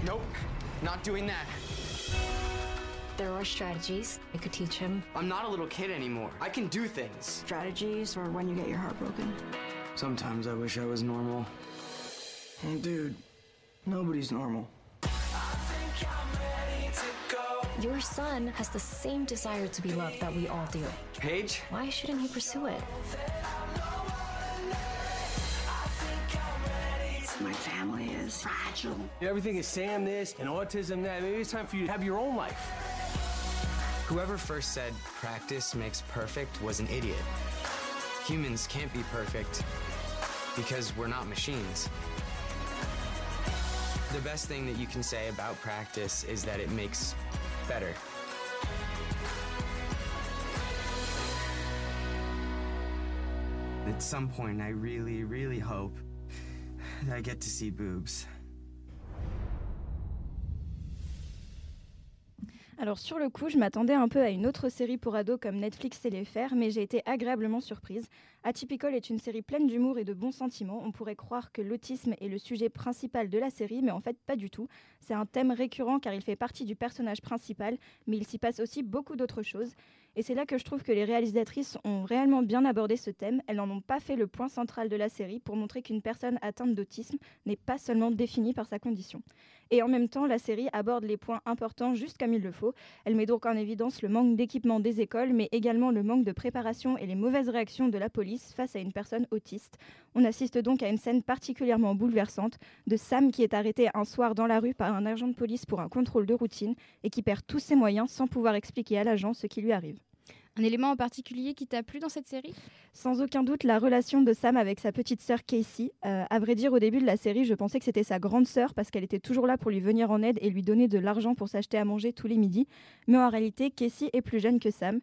Nope, not doing that. There are strategies I could teach him. I'm not a little kid anymore. I can do things. Strategies or when you get your heart broken. Sometimes I wish I was normal. Dude, nobody's normal. Your son has the same desire to be loved that we all do. Paige? Why shouldn't he pursue it? My family is fragile. Everything is Sam this and autism that. Maybe it's time for you to have your own life. Whoever first said practice makes perfect was an idiot. Humans can't be perfect because we're not machines. The best thing that you can say about practice is that it makes better. At some point, I really, really hope that I get to see boobs. Alors sur le coup, je m'attendais un peu à une autre série pour ados comme Netflix sait les faire, mais j'ai été agréablement surprise. Atypical est une série pleine d'humour et de bons sentiments. On pourrait croire que l'autisme est le sujet principal de la série, mais en fait pas du tout. C'est un thème récurrent car il fait partie du personnage principal, mais il s'y passe aussi beaucoup d'autres choses. Et c'est là que je trouve que les réalisatrices ont réellement bien abordé ce thème. Elles n'en ont pas fait le point central de la série pour montrer qu'une personne atteinte d'autisme n'est pas seulement définie par sa condition. Et en même temps, la série aborde les points importants juste comme il le faut. Elle met donc en évidence le manque d'équipement des écoles, mais également le manque de préparation et les mauvaises réactions de la police face à une personne autiste. On assiste donc à une scène particulièrement bouleversante de Sam qui est arrêté un soir dans la rue par un agent de police pour un contrôle de routine et qui perd tous ses moyens sans pouvoir expliquer à l'agent ce qui lui arrive. Un élément en particulier qui t'a plu dans cette série? Sans aucun doute, la relation de Sam avec sa petite sœur Casey. Euh, à vrai dire, au début de la série, je pensais que c'était sa grande sœur parce qu'elle était toujours là pour lui venir en aide et lui donner de l'argent pour s'acheter à manger tous les midis. Mais en réalité, Casey est plus jeune que Sam.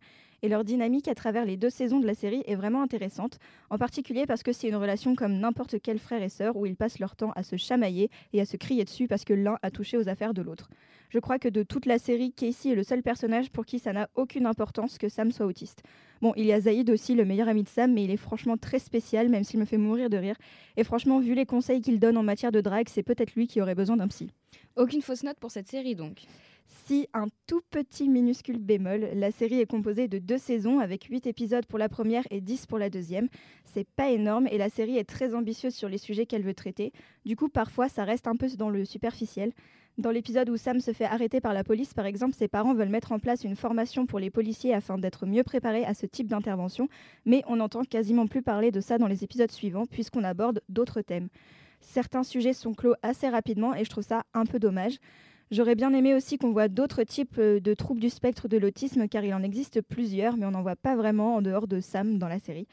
Et leur dynamique à travers les deux saisons de la série est vraiment intéressante, en particulier parce que c'est une relation comme n'importe quel frère et sœur où ils passent leur temps à se chamailler et à se crier dessus parce que l'un a touché aux affaires de l'autre. Je crois que de toute la série, Casey est le seul personnage pour qui ça n'a aucune importance que Sam soit autiste. Bon, il y a Zaïd aussi, le meilleur ami de Sam, mais il est franchement très spécial, même s'il me fait mourir de rire. Et franchement, vu les conseils qu'il donne en matière de drague, c'est peut-être lui qui aurait besoin d'un psy. Aucune fausse note pour cette série donc. Si un tout petit minuscule bémol, la série est composée de deux saisons avec 8 épisodes pour la première et 10 pour la deuxième. C'est pas énorme et la série est très ambitieuse sur les sujets qu'elle veut traiter. Du coup, parfois, ça reste un peu dans le superficiel. Dans l'épisode où Sam se fait arrêter par la police, par exemple, ses parents veulent mettre en place une formation pour les policiers afin d'être mieux préparés à ce type d'intervention, mais on n'entend quasiment plus parler de ça dans les épisodes suivants puisqu'on aborde d'autres thèmes. Certains sujets sont clos assez rapidement et je trouve ça un peu dommage. J'aurais bien aimé aussi qu'on voit d'autres types euh, de troubles du spectre de l'autisme, car il en existe plusieurs, mais on n'en voit pas vraiment en dehors de Sam dans la série.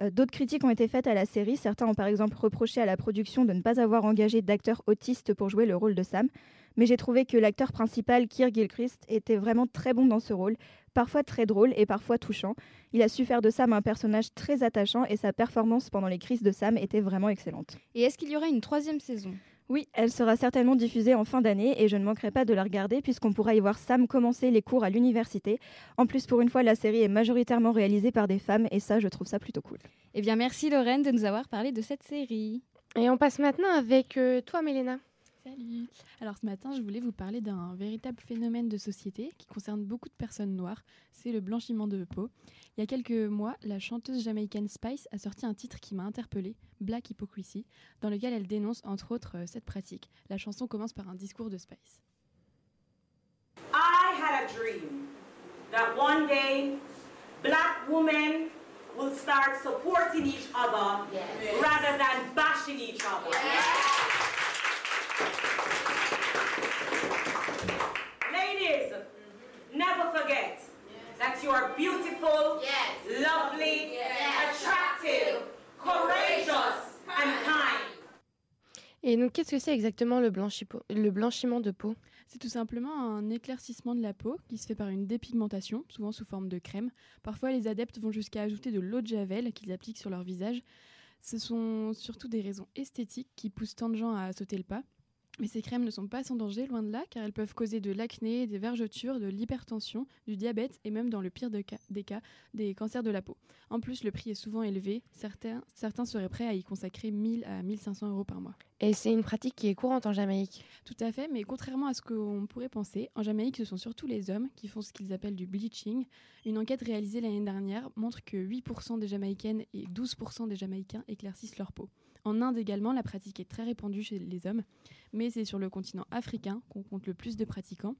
Euh, D'autres critiques ont été faites à la série. Certains ont par exemple reproché à la production de ne pas avoir engagé d'acteurs autistes pour jouer le rôle de Sam. Mais j'ai trouvé que l'acteur principal, Keir Gilchrist, était vraiment très bon dans ce rôle, parfois très drôle et parfois touchant. Il a su faire de Sam un personnage très attachant et sa performance pendant les crises de Sam était vraiment excellente. Et est-ce qu'il y aura une troisième saison? Oui, elle sera certainement diffusée en fin d'année et je ne manquerai pas de la regarder puisqu'on pourra y voir Sam commencer les cours à l'université. En plus, pour une fois, la série est majoritairement réalisée par des femmes et ça, je trouve ça plutôt cool. Eh bien, merci Lorraine de nous avoir parlé de cette série. Et on passe maintenant avec euh, toi, Mélena. Salut Alors ce matin, je voulais vous parler d'un véritable phénomène de société qui concerne beaucoup de personnes noires, c'est le blanchiment de peau. Il y a quelques mois, la chanteuse jamaïcaine Spice a sorti un titre qui m'a interpellée, Black Hypocrisy, dans lequel elle dénonce entre autres euh, cette pratique. La chanson commence par un discours de Spice. I had a dream that one day black women will start supporting each other rather than bashing each other. Ladies, never forget that you are beautiful, lovely, attractive, courageous, and kind. Et donc, qu'est-ce que c'est exactement le blanchiment de peau? C'est tout simplement un éclaircissement de la peau qui se fait par une dépigmentation, souvent sous forme de crème. Parfois, les adeptes vont jusqu'à ajouter de l'eau de javel qu'ils appliquent sur leur visage. Ce sont surtout des raisons esthétiques qui poussent tant de gens à sauter le pas. Mais ces crèmes ne sont pas sans danger, loin de là, car elles peuvent causer de l'acné, des vergetures, de l'hypertension, du diabète et même, dans le pire de des cas, des cancers de la peau. En plus, le prix est souvent élevé. Certains, certains seraient prêts à y consacrer 1000 à 1500 euros par mois. Et c'est une pratique qui est courante en Jamaïque. Tout à fait, mais contrairement à ce qu'on pourrait penser, en Jamaïque, ce sont surtout les hommes qui font ce qu'ils appellent du bleaching. Une enquête réalisée l'année dernière montre que 8% des Jamaïcaines et 12% des Jamaïcains éclaircissent leur peau. En Inde également, la pratique est très répandue chez les hommes, mais c'est sur le continent africain qu'on compte le plus de pratiquants.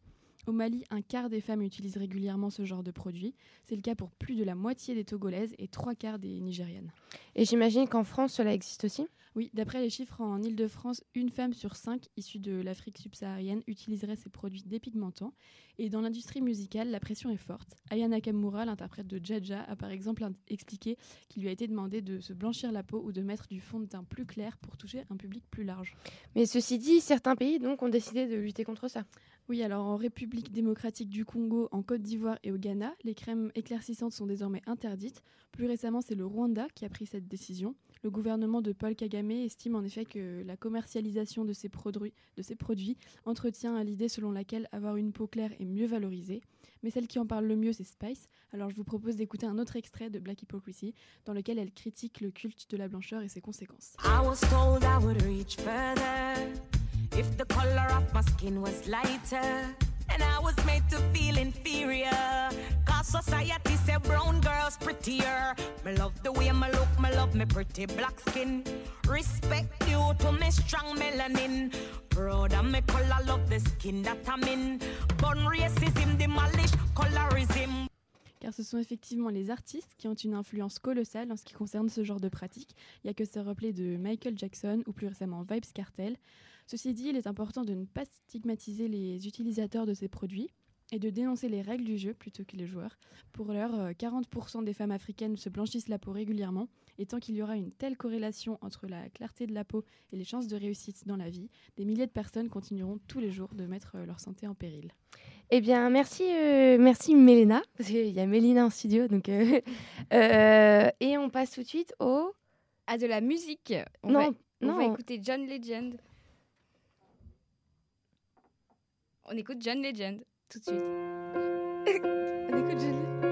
Au Mali, un quart des femmes utilisent régulièrement ce genre de produit. C'est le cas pour plus de la moitié des Togolaises et trois quarts des Nigérianes. Et j'imagine qu'en France, cela existe aussi? Oui, d'après les chiffres en Ile-de-France, une femme sur cinq issue de l'Afrique subsaharienne utiliserait ces produits dépigmentants. Et dans l'industrie musicale, la pression est forte. Aya Nakamura, l'interprète de Jaja, a par exemple expliqué qu'il lui a été demandé de se blanchir la peau ou de mettre du fond de teint plus clair pour toucher un public plus large. Mais ceci dit, certains pays donc ont décidé de lutter contre ça. Oui, alors en République démocratique du Congo, en Côte d'Ivoire et au Ghana, les crèmes éclaircissantes sont désormais interdites. Plus récemment, c'est le Rwanda qui a pris cette décision. Le gouvernement de Paul Kagame estime en effet que la commercialisation de ces produits, entretient l'idée selon laquelle avoir une peau claire est mieux valorisée. Mais celle qui en parle le mieux, c'est Spice. Alors je vous propose d'écouter un autre extrait de Black Hypocrisy, dans lequel elle critique le culte de la blancheur et ses conséquences. If the color of my skin was lighter. And I was made to feel inferior. Cause society brown girls prettier. Love the way look, me love pretty black skin. Respect to strong melanin. Color, love the skin that I'm in. Racism, colorism. car ce sont effectivement les artistes qui ont une influence colossale en ce qui concerne ce genre de pratique. Il n'y a que se rappeler de Michael Jackson ou plus récemment Vibes Cartel. Ceci dit, il est important de ne pas stigmatiser les utilisateurs de ces produits et de dénoncer les règles du jeu plutôt que les joueurs. Pour l'heure, euh, 40% des femmes africaines se blanchissent la peau régulièrement, et tant qu'il y aura une telle corrélation entre la clarté de la peau et les chances de réussite dans la vie, des milliers de personnes continueront tous les jours de mettre euh, leur santé en péril. Eh bien, merci, euh, merci Mélena, parce qu'il y a Mélina en studio. Donc, euh, euh, et on passe tout de suite au... À de la musique. On non, va, on non. va écouter John Legend. On écoute John Legend tout de suite. on écoute John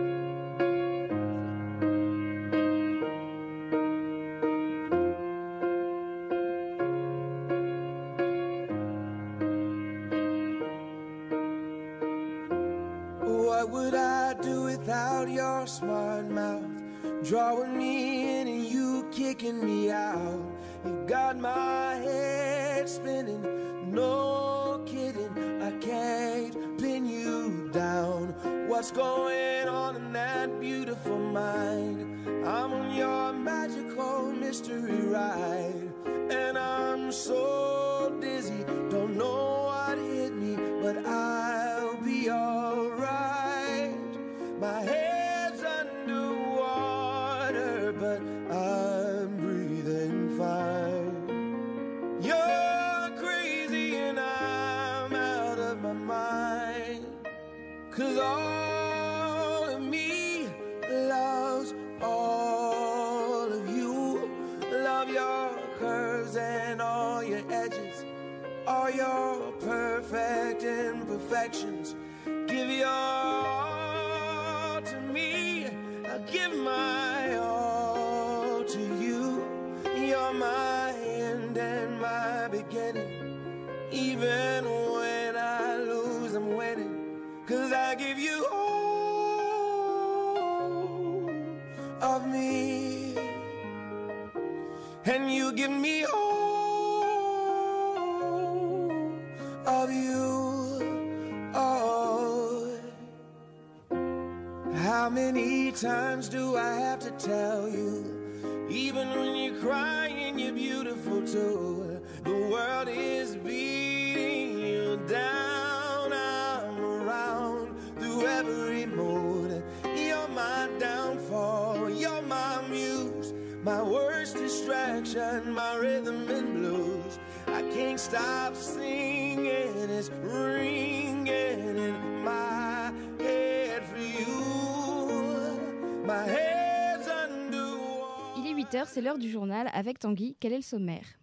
What would I do without your smart mouth? Drawing me in and you kicking me out. You've got my head What's going on in that beautiful mind? I'm on your magical mystery ride, and I'm so You're my end and my beginning. Even when I lose, I'm winning. Cause I give you all of me. And you give me all of you. Oh. How many times do I have to tell you? Even when you're crying, you're beautiful too. The world is beating you down. I'm around through every mood. You're my downfall. You're my muse. My worst distraction, my rhythm and blues. I can't stop singing. It's ringing c'est l'heure du journal avec Tanguy. Quel est le sommaire?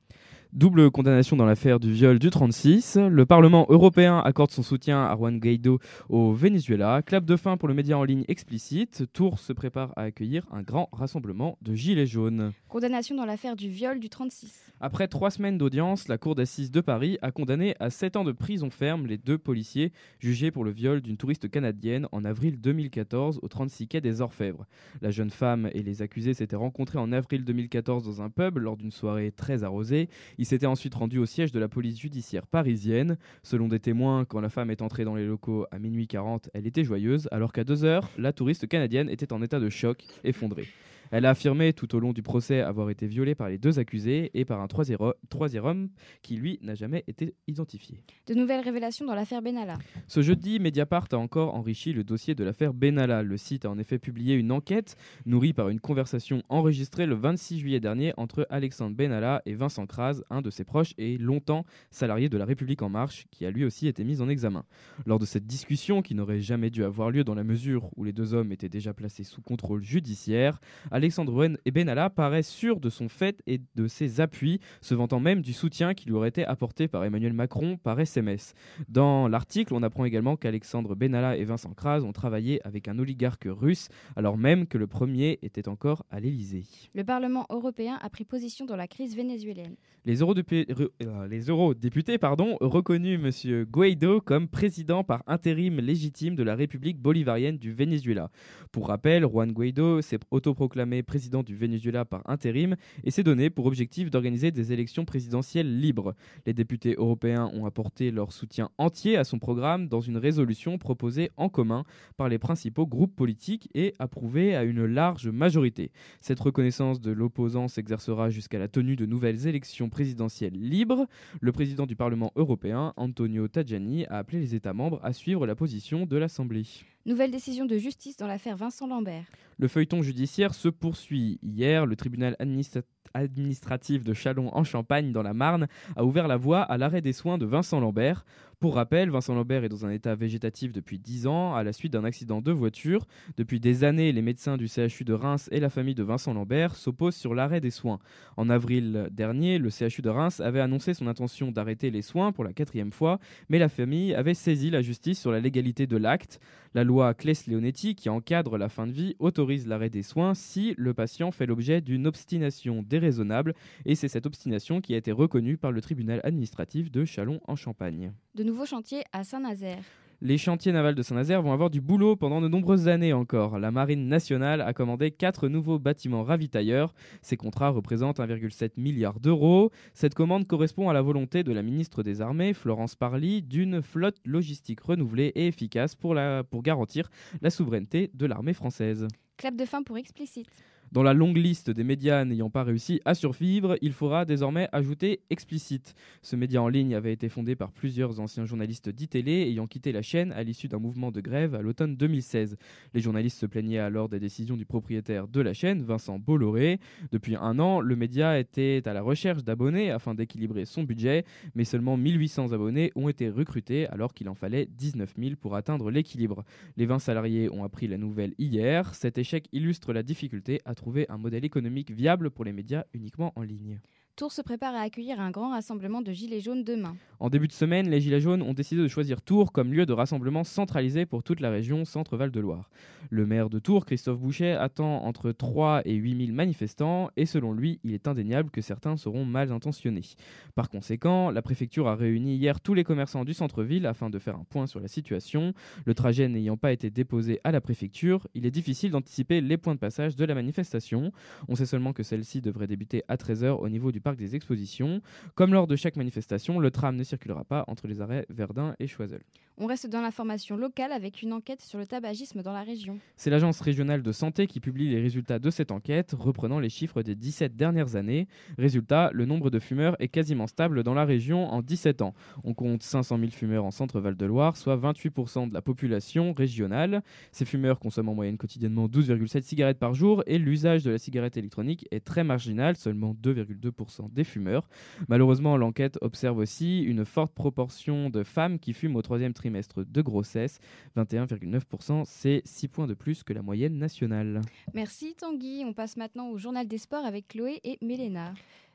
Double condamnation dans l'affaire du viol du 36. Le Parlement européen accorde son soutien à Juan Guaido au Venezuela. Clap de fin pour le média en ligne explicite. Tours se prépare à accueillir un grand rassemblement de gilets jaunes. Condamnation dans l'affaire du viol du 36. Après trois semaines d'audience, la Cour d'assises de Paris a condamné à 7 ans de prison ferme les deux policiers jugés pour le viol d'une touriste canadienne en avril 2014 au 36 quai des Orfèvres. La jeune femme et les accusés s'étaient rencontrés en avril 2014 dans un pub lors d'une soirée très arrosée. S'était ensuite rendu au siège de la police judiciaire parisienne. Selon des témoins, quand la femme est entrée dans les locaux à minuit 40, elle était joyeuse, alors qu'à 2 heures, la touriste canadienne était en état de choc, effondrée. Elle a affirmé tout au long du procès avoir été violée par les deux accusés et par un troisième ho- troisième homme qui, lui, n'a jamais été identifié. De nouvelles révélations dans l'affaire Benalla. Ce jeudi, Mediapart a encore enrichi le dossier de l'affaire Benalla. Le site a en effet publié une enquête nourrie par une conversation enregistrée le 26 juillet dernier entre Alexandre Benalla et Vincent Kras, un de ses proches et longtemps salarié de La République En Marche, qui a lui aussi été mis en examen. Lors de cette discussion, qui n'aurait jamais dû avoir lieu dans la mesure où les deux hommes étaient déjà placés sous contrôle judiciaire, Alexandre Ben- et Benalla paraît sûr de son fait et de ses appuis, se vantant même du soutien qui lui aurait été apporté par Emmanuel Macron par SMS. Dans l'article, on apprend également qu'Alexandre Benalla et Vincent Kras ont travaillé avec un oligarque russe, alors même que le premier était encore à l'Élysée. Le Parlement européen a pris position dans la crise vénézuélienne. Les, euh, eurodéputés pardon, reconnus M. Guaido comme président par intérim légitime de la République bolivarienne du Venezuela. Pour rappel, Juan Guaido s'est autoproclamé président du Venezuela par intérim et s'est donné pour objectif d'organiser des élections présidentielles libres. Les députés européens ont apporté leur soutien entier à son programme dans une résolution proposée en commun par les principaux groupes politiques et approuvée à une large majorité. Cette reconnaissance de l'opposant s'exercera jusqu'à la tenue de nouvelles élections présidentielles libres. Le président du Parlement européen, Antonio Tajani, a appelé les États membres à suivre la position de l'Assemblée. Nouvelle décision de justice dans l'affaire Vincent Lambert. Le feuilleton judiciaire se poursuit. Hier, le tribunal administra- administratif de Châlons en Champagne, dans la Marne, a ouvert la voie à l'arrêt des soins de Vincent Lambert. Pour rappel, Vincent Lambert est dans un état végétatif depuis 10 ans à la suite d'un accident de voiture. Depuis des années, les médecins du CHU de Reims et la famille de Vincent Lambert s'opposent sur l'arrêt des soins. En avril dernier, le CHU de Reims avait annoncé son intention d'arrêter les soins pour la quatrième fois, mais la famille avait saisi la justice sur la légalité de l'acte. La loi Claes-Leonetti, qui encadre la fin de vie, autorise l'arrêt des soins si le patient fait l'objet d'une obstination déraisonnable, et c'est cette obstination qui a été reconnue par le tribunal administratif de Châlons en Champagne. De nouveaux chantiers à Saint-Nazaire. Les chantiers navals de Saint-Nazaire vont avoir du boulot pendant de nombreuses années encore. La Marine nationale a commandé quatre nouveaux bâtiments ravitailleurs. Ces contrats représentent 1,7 milliard d'euros. Cette commande correspond à la volonté de la ministre des Armées, Florence Parly, d'une flotte logistique renouvelée et efficace pour, la, pour garantir la souveraineté de l'armée française. Clap de fin pour explicite. Dans la longue liste des médias n'ayant pas réussi à survivre, il faudra désormais ajouter explicite. Ce média en ligne avait été fondé par plusieurs anciens journalistes d'ITélé ayant quitté la chaîne à l'issue d'un mouvement de grève à l'automne 2016. Les journalistes se plaignaient alors des décisions du propriétaire de la chaîne, Vincent Bolloré. Depuis un an, le média était à la recherche d'abonnés afin d'équilibrer son budget, mais seulement 1800 abonnés ont été recrutés alors qu'il en fallait 19 000 pour atteindre l'équilibre. Les 20 salariés ont appris la nouvelle hier. Cet échec illustre la difficulté à trouver un modèle économique viable pour les médias uniquement en ligne. Tours se prépare à accueillir un grand rassemblement de Gilets jaunes demain. En début de semaine, les Gilets jaunes ont décidé de choisir Tours comme lieu de rassemblement centralisé pour toute la région Centre-Val de Loire. Le maire de Tours, Christophe Boucher, attend entre 3 et 8 000 manifestants et selon lui, il est indéniable que certains seront mal intentionnés. Par conséquent, la préfecture a réuni hier tous les commerçants du centre-ville afin de faire un point sur la situation. Le trajet n'ayant pas été déposé à la préfecture, il est difficile d'anticiper les points de passage de la manifestation. On sait seulement que celle-ci devrait débuter à 13h au niveau du des expositions. Comme lors de chaque manifestation, le tram ne circulera pas entre les arrêts Verdun et Choiseul. On reste dans l'information locale avec une enquête sur le tabagisme dans la région. C'est l'Agence régionale de santé qui publie les résultats de cette enquête, reprenant les chiffres des 17 dernières années. Résultat, le nombre de fumeurs est quasiment stable dans la région en 17 ans. On compte 500 000 fumeurs en centre-Val de Loire, soit 28% de la population régionale. Ces fumeurs consomment en moyenne quotidiennement 12,7 cigarettes par jour et l'usage de la cigarette électronique est très marginal, seulement 2,2% des fumeurs. Malheureusement, l'enquête observe aussi une forte proportion de femmes qui fument au troisième trimestre de grossesse, 21,9%, c'est 6 points de plus que la moyenne nationale. Merci Tanguy. On passe maintenant au journal des sports avec Chloé et Mélena.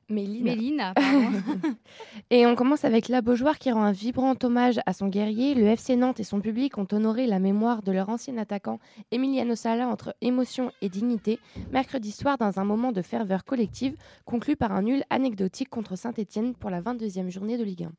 Mélina. Mélina, pardon. Et on commence avec la Beaujoire qui rend un vibrant hommage à son guerrier. Le FC Nantes et son public ont honoré la mémoire de leur ancien attaquant Emiliano Sala entre émotion et dignité mercredi soir dans un moment de ferveur collective conclu par un nul anecdotique contre Saint-Etienne pour la 22e journée de Ligue 1.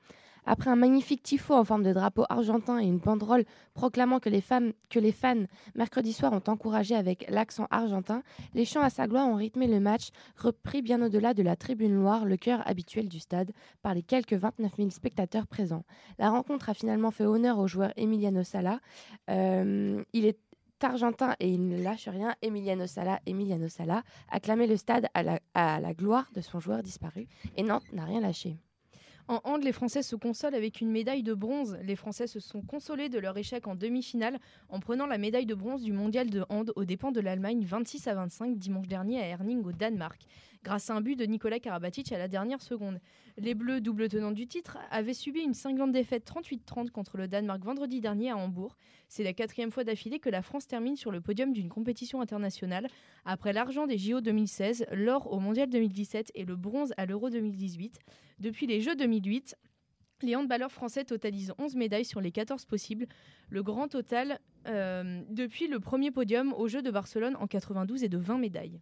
Après un magnifique tifo en forme de drapeau argentin et une banderole proclamant que les, femmes, que les fans mercredi soir ont encouragé avec l'accent argentin, les chants à sa gloire ont rythmé le match, repris bien au-delà de la tribune Loire, le cœur habituel du stade, par les quelques 29 000 spectateurs présents. La rencontre a finalement fait honneur au joueur Emiliano Sala. Euh, il est argentin et il ne lâche rien. Emiliano Sala, Emiliano Sala, acclamé le stade à la, à la gloire de son joueur disparu. Et Nantes n'a rien lâché. En hand, les Français se consolent avec une médaille de bronze. Les Français se sont consolés de leur échec en demi-finale en prenant la médaille de bronze du mondial de hand aux dépens de l'Allemagne 26 à 25 dimanche dernier à Herning au Danemark, grâce à un but de Nicolas Karabatic à la dernière seconde. Les Bleus, double tenant du titre, avaient subi une cinglante défaite 38-30 contre le Danemark vendredi dernier à Hambourg. C'est la quatrième fois d'affilée que la France termine sur le podium d'une compétition internationale, après l'argent des JO 2016, l'or au Mondial 2017 et le bronze à l'Euro 2018. Depuis les Jeux 2008, les handballeurs français totalisent 11 médailles sur les 14 possibles, le grand total euh, depuis le premier podium aux Jeux de Barcelone en 92 est de 20 médailles.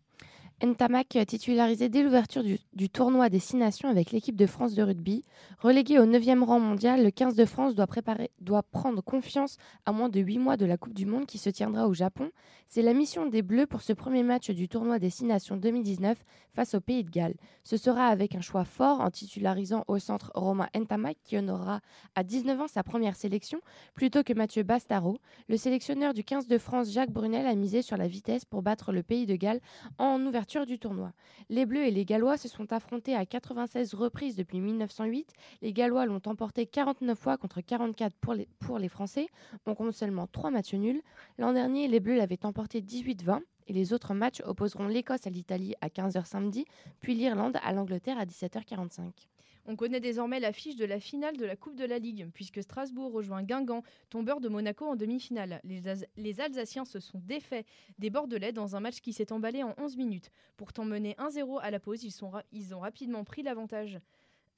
Ntamak titularisé dès l'ouverture du, tournoi des Six Nations avec l'équipe de France de rugby. Relégué au 9e rang mondial, le 15 de France doit, préparer, doit prendre confiance à moins de 8 mois de la Coupe du Monde qui se tiendra au Japon. C'est la mission des Bleus pour ce premier match du tournoi des Six Nations 2019 face au Pays de Galles. Ce sera avec un choix fort en titularisant au centre Romain Ntamak qui honorera à 19 ans sa première sélection plutôt que Mathieu Bastaro. Le sélectionneur du 15 de France, Jacques Brunel, a misé sur la vitesse pour battre le Pays de Galles en ouverture du tournoi. Les Bleus et les Gallois se sont affrontés à 96 reprises depuis 1908. Les Gallois l'ont emporté 49 fois contre 44 pour les, pour les Français. On compte seulement 3 matchs nuls. L'an dernier, les Bleus l'avaient emporté 18-20 et les autres matchs opposeront l'Écosse à l'Italie à 15h samedi, puis l'Irlande à l'Angleterre à 17h45. On connaît désormais l'affiche de la finale de la Coupe de la Ligue, puisque Strasbourg rejoint Guingamp, tombeur de Monaco en demi-finale. Les, Alsaciens se sont défaits des Bordelais dans un match qui s'est emballé en 11 minutes. Pourtant menés 1-0 à la pause, ils ont rapidement pris l'avantage.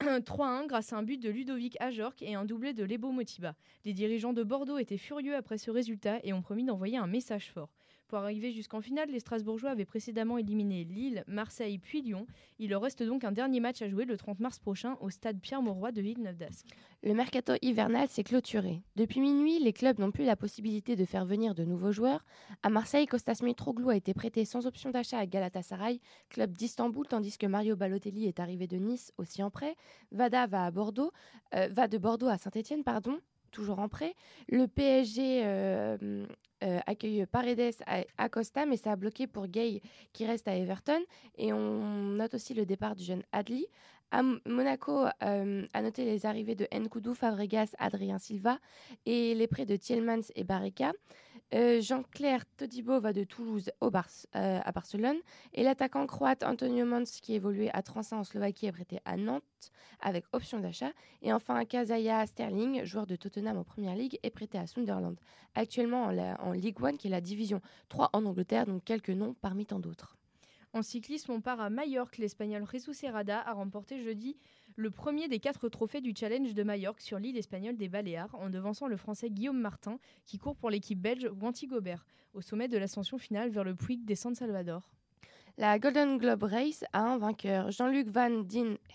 3-1 grâce à un but de Ludovic Ajorc et un doublé de Lebo Motiba. Les dirigeants de Bordeaux étaient furieux après ce résultat et ont promis d'envoyer un message fort. Pour arriver jusqu'en finale, les Strasbourgeois avaient précédemment éliminé Lille, Marseille puis Lyon. Il leur reste donc un dernier match à jouer le 30 mars prochain au stade Pierre-Mauroy de Villeneuve-d'Ascq. Le mercato hivernal s'est clôturé. Depuis minuit, les clubs n'ont plus la possibilité de faire venir de nouveaux joueurs. À Marseille, Kostas Mitroglou a été prêté sans option d'achat à Galatasaray, club d'Istanbul, tandis que Mario Balotelli est arrivé de Nice, aussi en prêt. Vada va à Bordeaux, euh, va de Bordeaux à Saint-Étienne, pardon, toujours en prêt. Le PSG euh, euh, accueille Paredes à, Costa, mais ça a bloqué pour Gay qui reste à Everton. Et on note aussi le départ du jeune Adli. À Monaco, euh, à noter les arrivées de Nkoudou, Fabregas, Adrien Silva et les prêts de Tielmans et Barreca. Euh, Jean-Claire Todibo va de Toulouse euh, à Barcelone et l'attaquant croate Antonio Mons qui évoluait à Transin en Slovaquie est prêté à Nantes avec option d'achat. Et enfin, Kazaya Sterling, joueur de Tottenham en Première Ligue, est prêté à Sunderland, actuellement en, League One qui est la division 3 en Angleterre, donc quelques noms parmi tant d'autres. En cyclisme, on part à Majorque. L'Espagnol Jesus Serrada a remporté jeudi le premier des quatre trophées du Challenge de Majorque sur l'île espagnole des Baléares, en devançant le Français Guillaume Martin, qui court pour l'équipe belge Wanty Gobert, au sommet de l'ascension finale vers le Puig des San Salvador. La Golden Globe Race a un vainqueur. Jean-Luc Van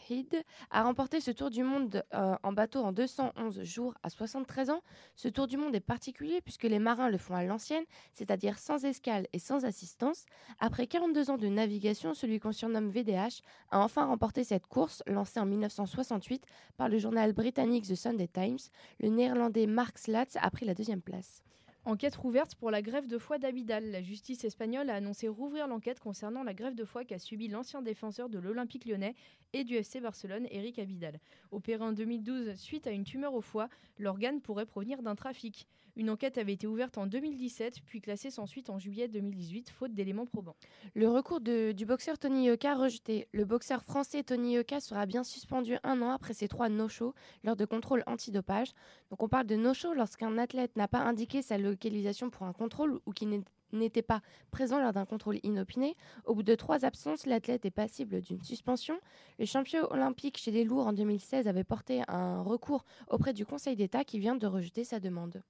Heide a remporté ce Tour du Monde euh, en bateau en 211 jours à 73 ans. Ce Tour du Monde est particulier puisque les marins le font à l'ancienne, c'est-à-dire sans escale et sans assistance. Après 42 ans de navigation, celui qu'on surnomme VDH a enfin remporté cette course lancée en 1968 par le journal britannique The Sunday Times. Le néerlandais Mark Slatz a pris la deuxième place. Enquête rouverte pour la grève de foi d'Abidal. La justice espagnole a annoncé rouvrir l'enquête concernant la grève de foi qu'a subi l'ancien défenseur de l'Olympique lyonnais et du FC Barcelone, Eric Abidal. Opéré en 2012 suite à une tumeur au foie, l'organe pourrait provenir d'un trafic. Une enquête avait été ouverte en 2017, puis classée sans suite en juillet 2018, faute d'éléments probants. Le recours du boxeur Tony Yoka rejeté. Le boxeur français Tony Yoka sera bien suspendu un an après ses trois no-shows lors de contrôles antidopage. Donc on parle de no-show lorsqu'un athlète n'a pas indiqué sa localisation pour un contrôle ou qui n'est- n'était pas présent lors d'un contrôle inopiné. Au bout de trois absences, l'athlète est passible d'une suspension. Le champion olympique chez les lourds en 2016 avait porté un recours auprès du Conseil d'État qui vient de rejeter sa demande.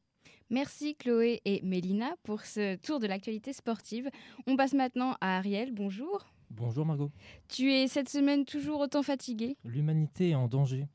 Merci Chloé et Mélina pour ce tour de l'actualité sportive. On passe maintenant à Ariel. Bonjour. Bonjour Margot. Tu es cette semaine toujours autant fatigué L'humanité est en danger.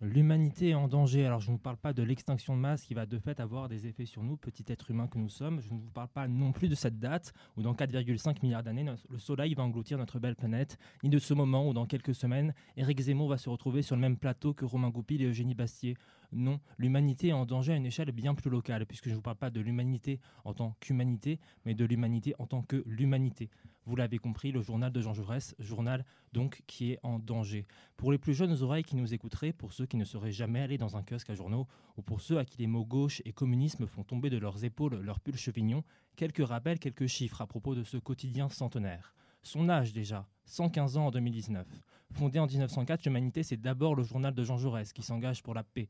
L'humanité est en danger. Alors je ne vous parle pas de l'extinction de masse qui va de fait avoir des effets sur nous, petits êtres humains que nous sommes. Je ne vous parle pas non plus de cette date où dans 4,5 milliards d'années, le Soleil va engloutir notre belle planète, ni de ce moment où dans quelques semaines, Éric Zemmour va se retrouver sur le même plateau que Romain Goupil et Eugénie Bastier. Non, l'humanité est en danger à une échelle bien plus locale, puisque je ne vous parle pas de l'humanité en tant qu'humanité, mais de l'humanité en tant que l'humanité. Vous l'avez compris, le journal de Jean Jaurès, journal donc qui est en danger. Pour les plus jeunes oreilles qui nous écouteraient, pour ceux qui ne seraient jamais allés dans un kiosque à journaux, ou pour ceux à qui les mots gauche et communisme font tomber de leurs épaules leur pull chevignon, quelques rappels, quelques chiffres à propos de ce quotidien centenaire. Son âge déjà, 115 ans en 2019. Fondé en 1904, l'Humanité, c'est d'abord le journal de Jean Jaurès qui s'engage pour la paix.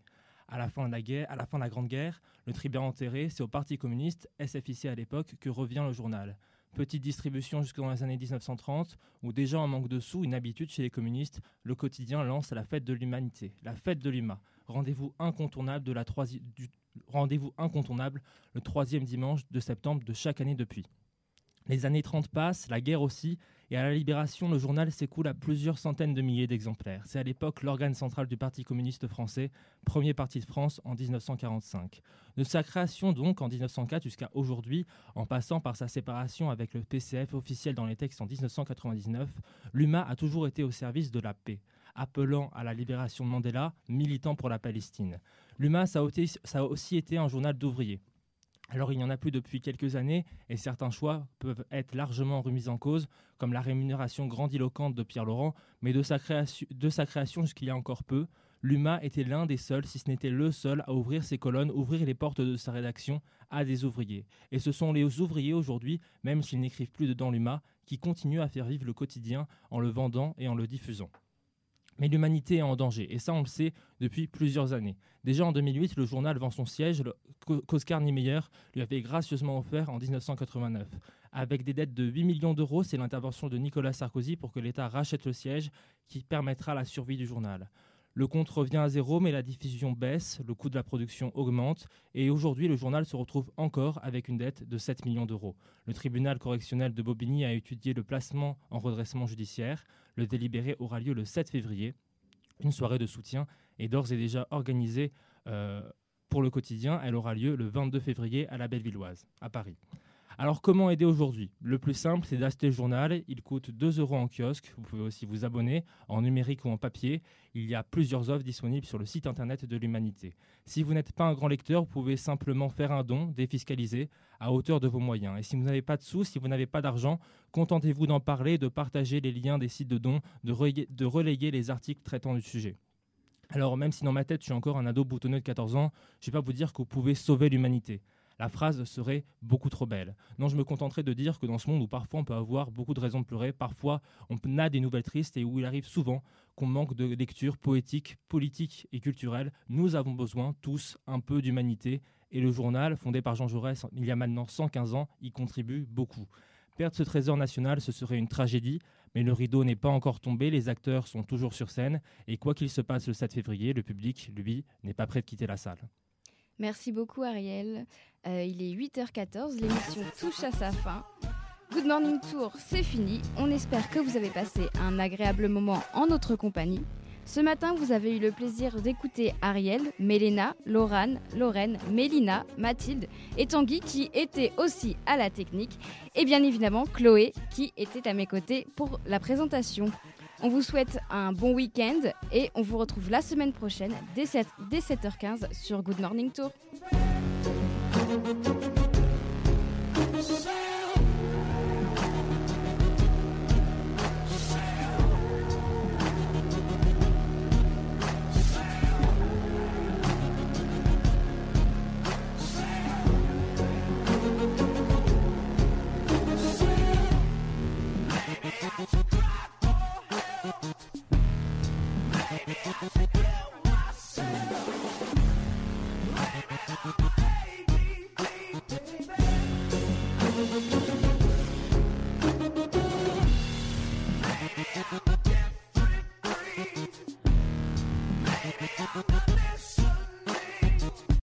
À la fin de la Grande Guerre, le tribun enterré, c'est au Parti communiste, SFIC à l'époque, que revient le journal. Petite distribution jusque dans les années 1930, où déjà en manque de sous, une habitude chez les communistes, le quotidien lance la fête de l'humanité, la fête de l'humain. Rendez-vous incontournable rendez-vous incontournable le troisième dimanche de septembre de chaque année depuis. Les années 30 passent, la guerre aussi, et à la Libération, le journal s'écoule à plusieurs centaines de milliers d'exemplaires. C'est à l'époque l'organe central du Parti communiste français, premier parti de France en 1945. De sa création donc en 1904 jusqu'à aujourd'hui, en passant par sa séparation avec le PCF officiel dans les textes en 1999, l'UMA a toujours été au service de la paix, appelant à la libération de Mandela, militant pour la Palestine. L'UMA, ça a aussi- été un journal d'ouvriers. Alors il n'y en a plus depuis quelques années et certains choix peuvent être largement remis en cause, comme la rémunération grandiloquente de Pierre Laurent, mais de sa création, de jusqu'il y a encore peu, l'UMA était l'un des seuls, si ce n'était le seul, à ouvrir ses colonnes, ouvrir les portes de sa rédaction à des ouvriers. Et ce sont les ouvriers aujourd'hui, même s'ils n'écrivent plus dedans l'UMA, qui continuent à faire vivre le quotidien en le vendant et en le diffusant. Mais l'humanité est en danger, et ça on le sait depuis plusieurs années. Déjà en 2008, le journal vend son siège, qu'Oscar Niemeyer lui avait gracieusement offert en 1989. Avec des dettes de 8 millions d'euros, c'est l'intervention de Nicolas Sarkozy pour que l'État rachète le siège qui permettra la survie du journal. Le compte revient à zéro, mais la diffusion baisse, le coût de la production augmente, et aujourd'hui le journal se retrouve encore avec une dette de 7 millions d'euros. Le tribunal correctionnel de Bobigny a étudié le placement en redressement judiciaire. Le délibéré aura lieu le 7 février. Une soirée de soutien est d'ores et déjà organisée euh, pour le quotidien. Elle aura lieu le 22 février à la Bellevilloise, à Paris. Alors comment aider aujourd'hui? Le plus simple, c'est d'acheter le journal. Il coûte 2 euros en kiosque. Vous pouvez aussi vous abonner en numérique ou en papier. Il y a plusieurs offres disponibles sur le site internet de l'Humanité. Si vous n'êtes pas un grand lecteur, vous pouvez simplement faire un don défiscalisé à hauteur de vos moyens. Et si vous n'avez pas de sous, si vous n'avez pas d'argent, contentez-vous d'en parler, de partager les liens des sites de dons, de, relayer- les articles traitant du sujet. Alors même si dans ma tête je suis encore un ado boutonneux de 14 ans, je ne vais pas vous dire que vous pouvez sauver l'humanité. La phrase serait beaucoup trop belle. Non, je me contenterai de dire que dans ce monde où parfois on peut avoir beaucoup de raisons de pleurer, parfois on a des nouvelles tristes et où il arrive souvent qu'on manque de lecture poétique, politique et culturelle, nous avons besoin tous un peu d'humanité et le journal, fondé par Jean Jaurès il y a maintenant 115 ans, y contribue beaucoup. Perdre ce trésor national, ce serait une tragédie, mais le rideau n'est pas encore tombé, les acteurs sont toujours sur scène, et quoi qu'il se passe le 7 février, le public, lui, n'est pas prêt de quitter la salle. Merci beaucoup Ariel. Euh, il est 8h14, l'émission touche à sa fin. Good Morning Tour, c'est fini. On espère que vous avez passé un agréable moment en notre compagnie. Ce matin, vous avez eu le plaisir d'écouter Ariel, Mélena, Laurane, Lorraine, Mélina, Mathilde et Tanguy qui étaient aussi à la technique. Et bien évidemment, Chloé qui était à mes côtés pour la présentation. On vous souhaite un bon week-end et on vous retrouve la semaine prochaine dès, 7, dès 7h15 sur Good Morning Tour. Maybe I'm death free.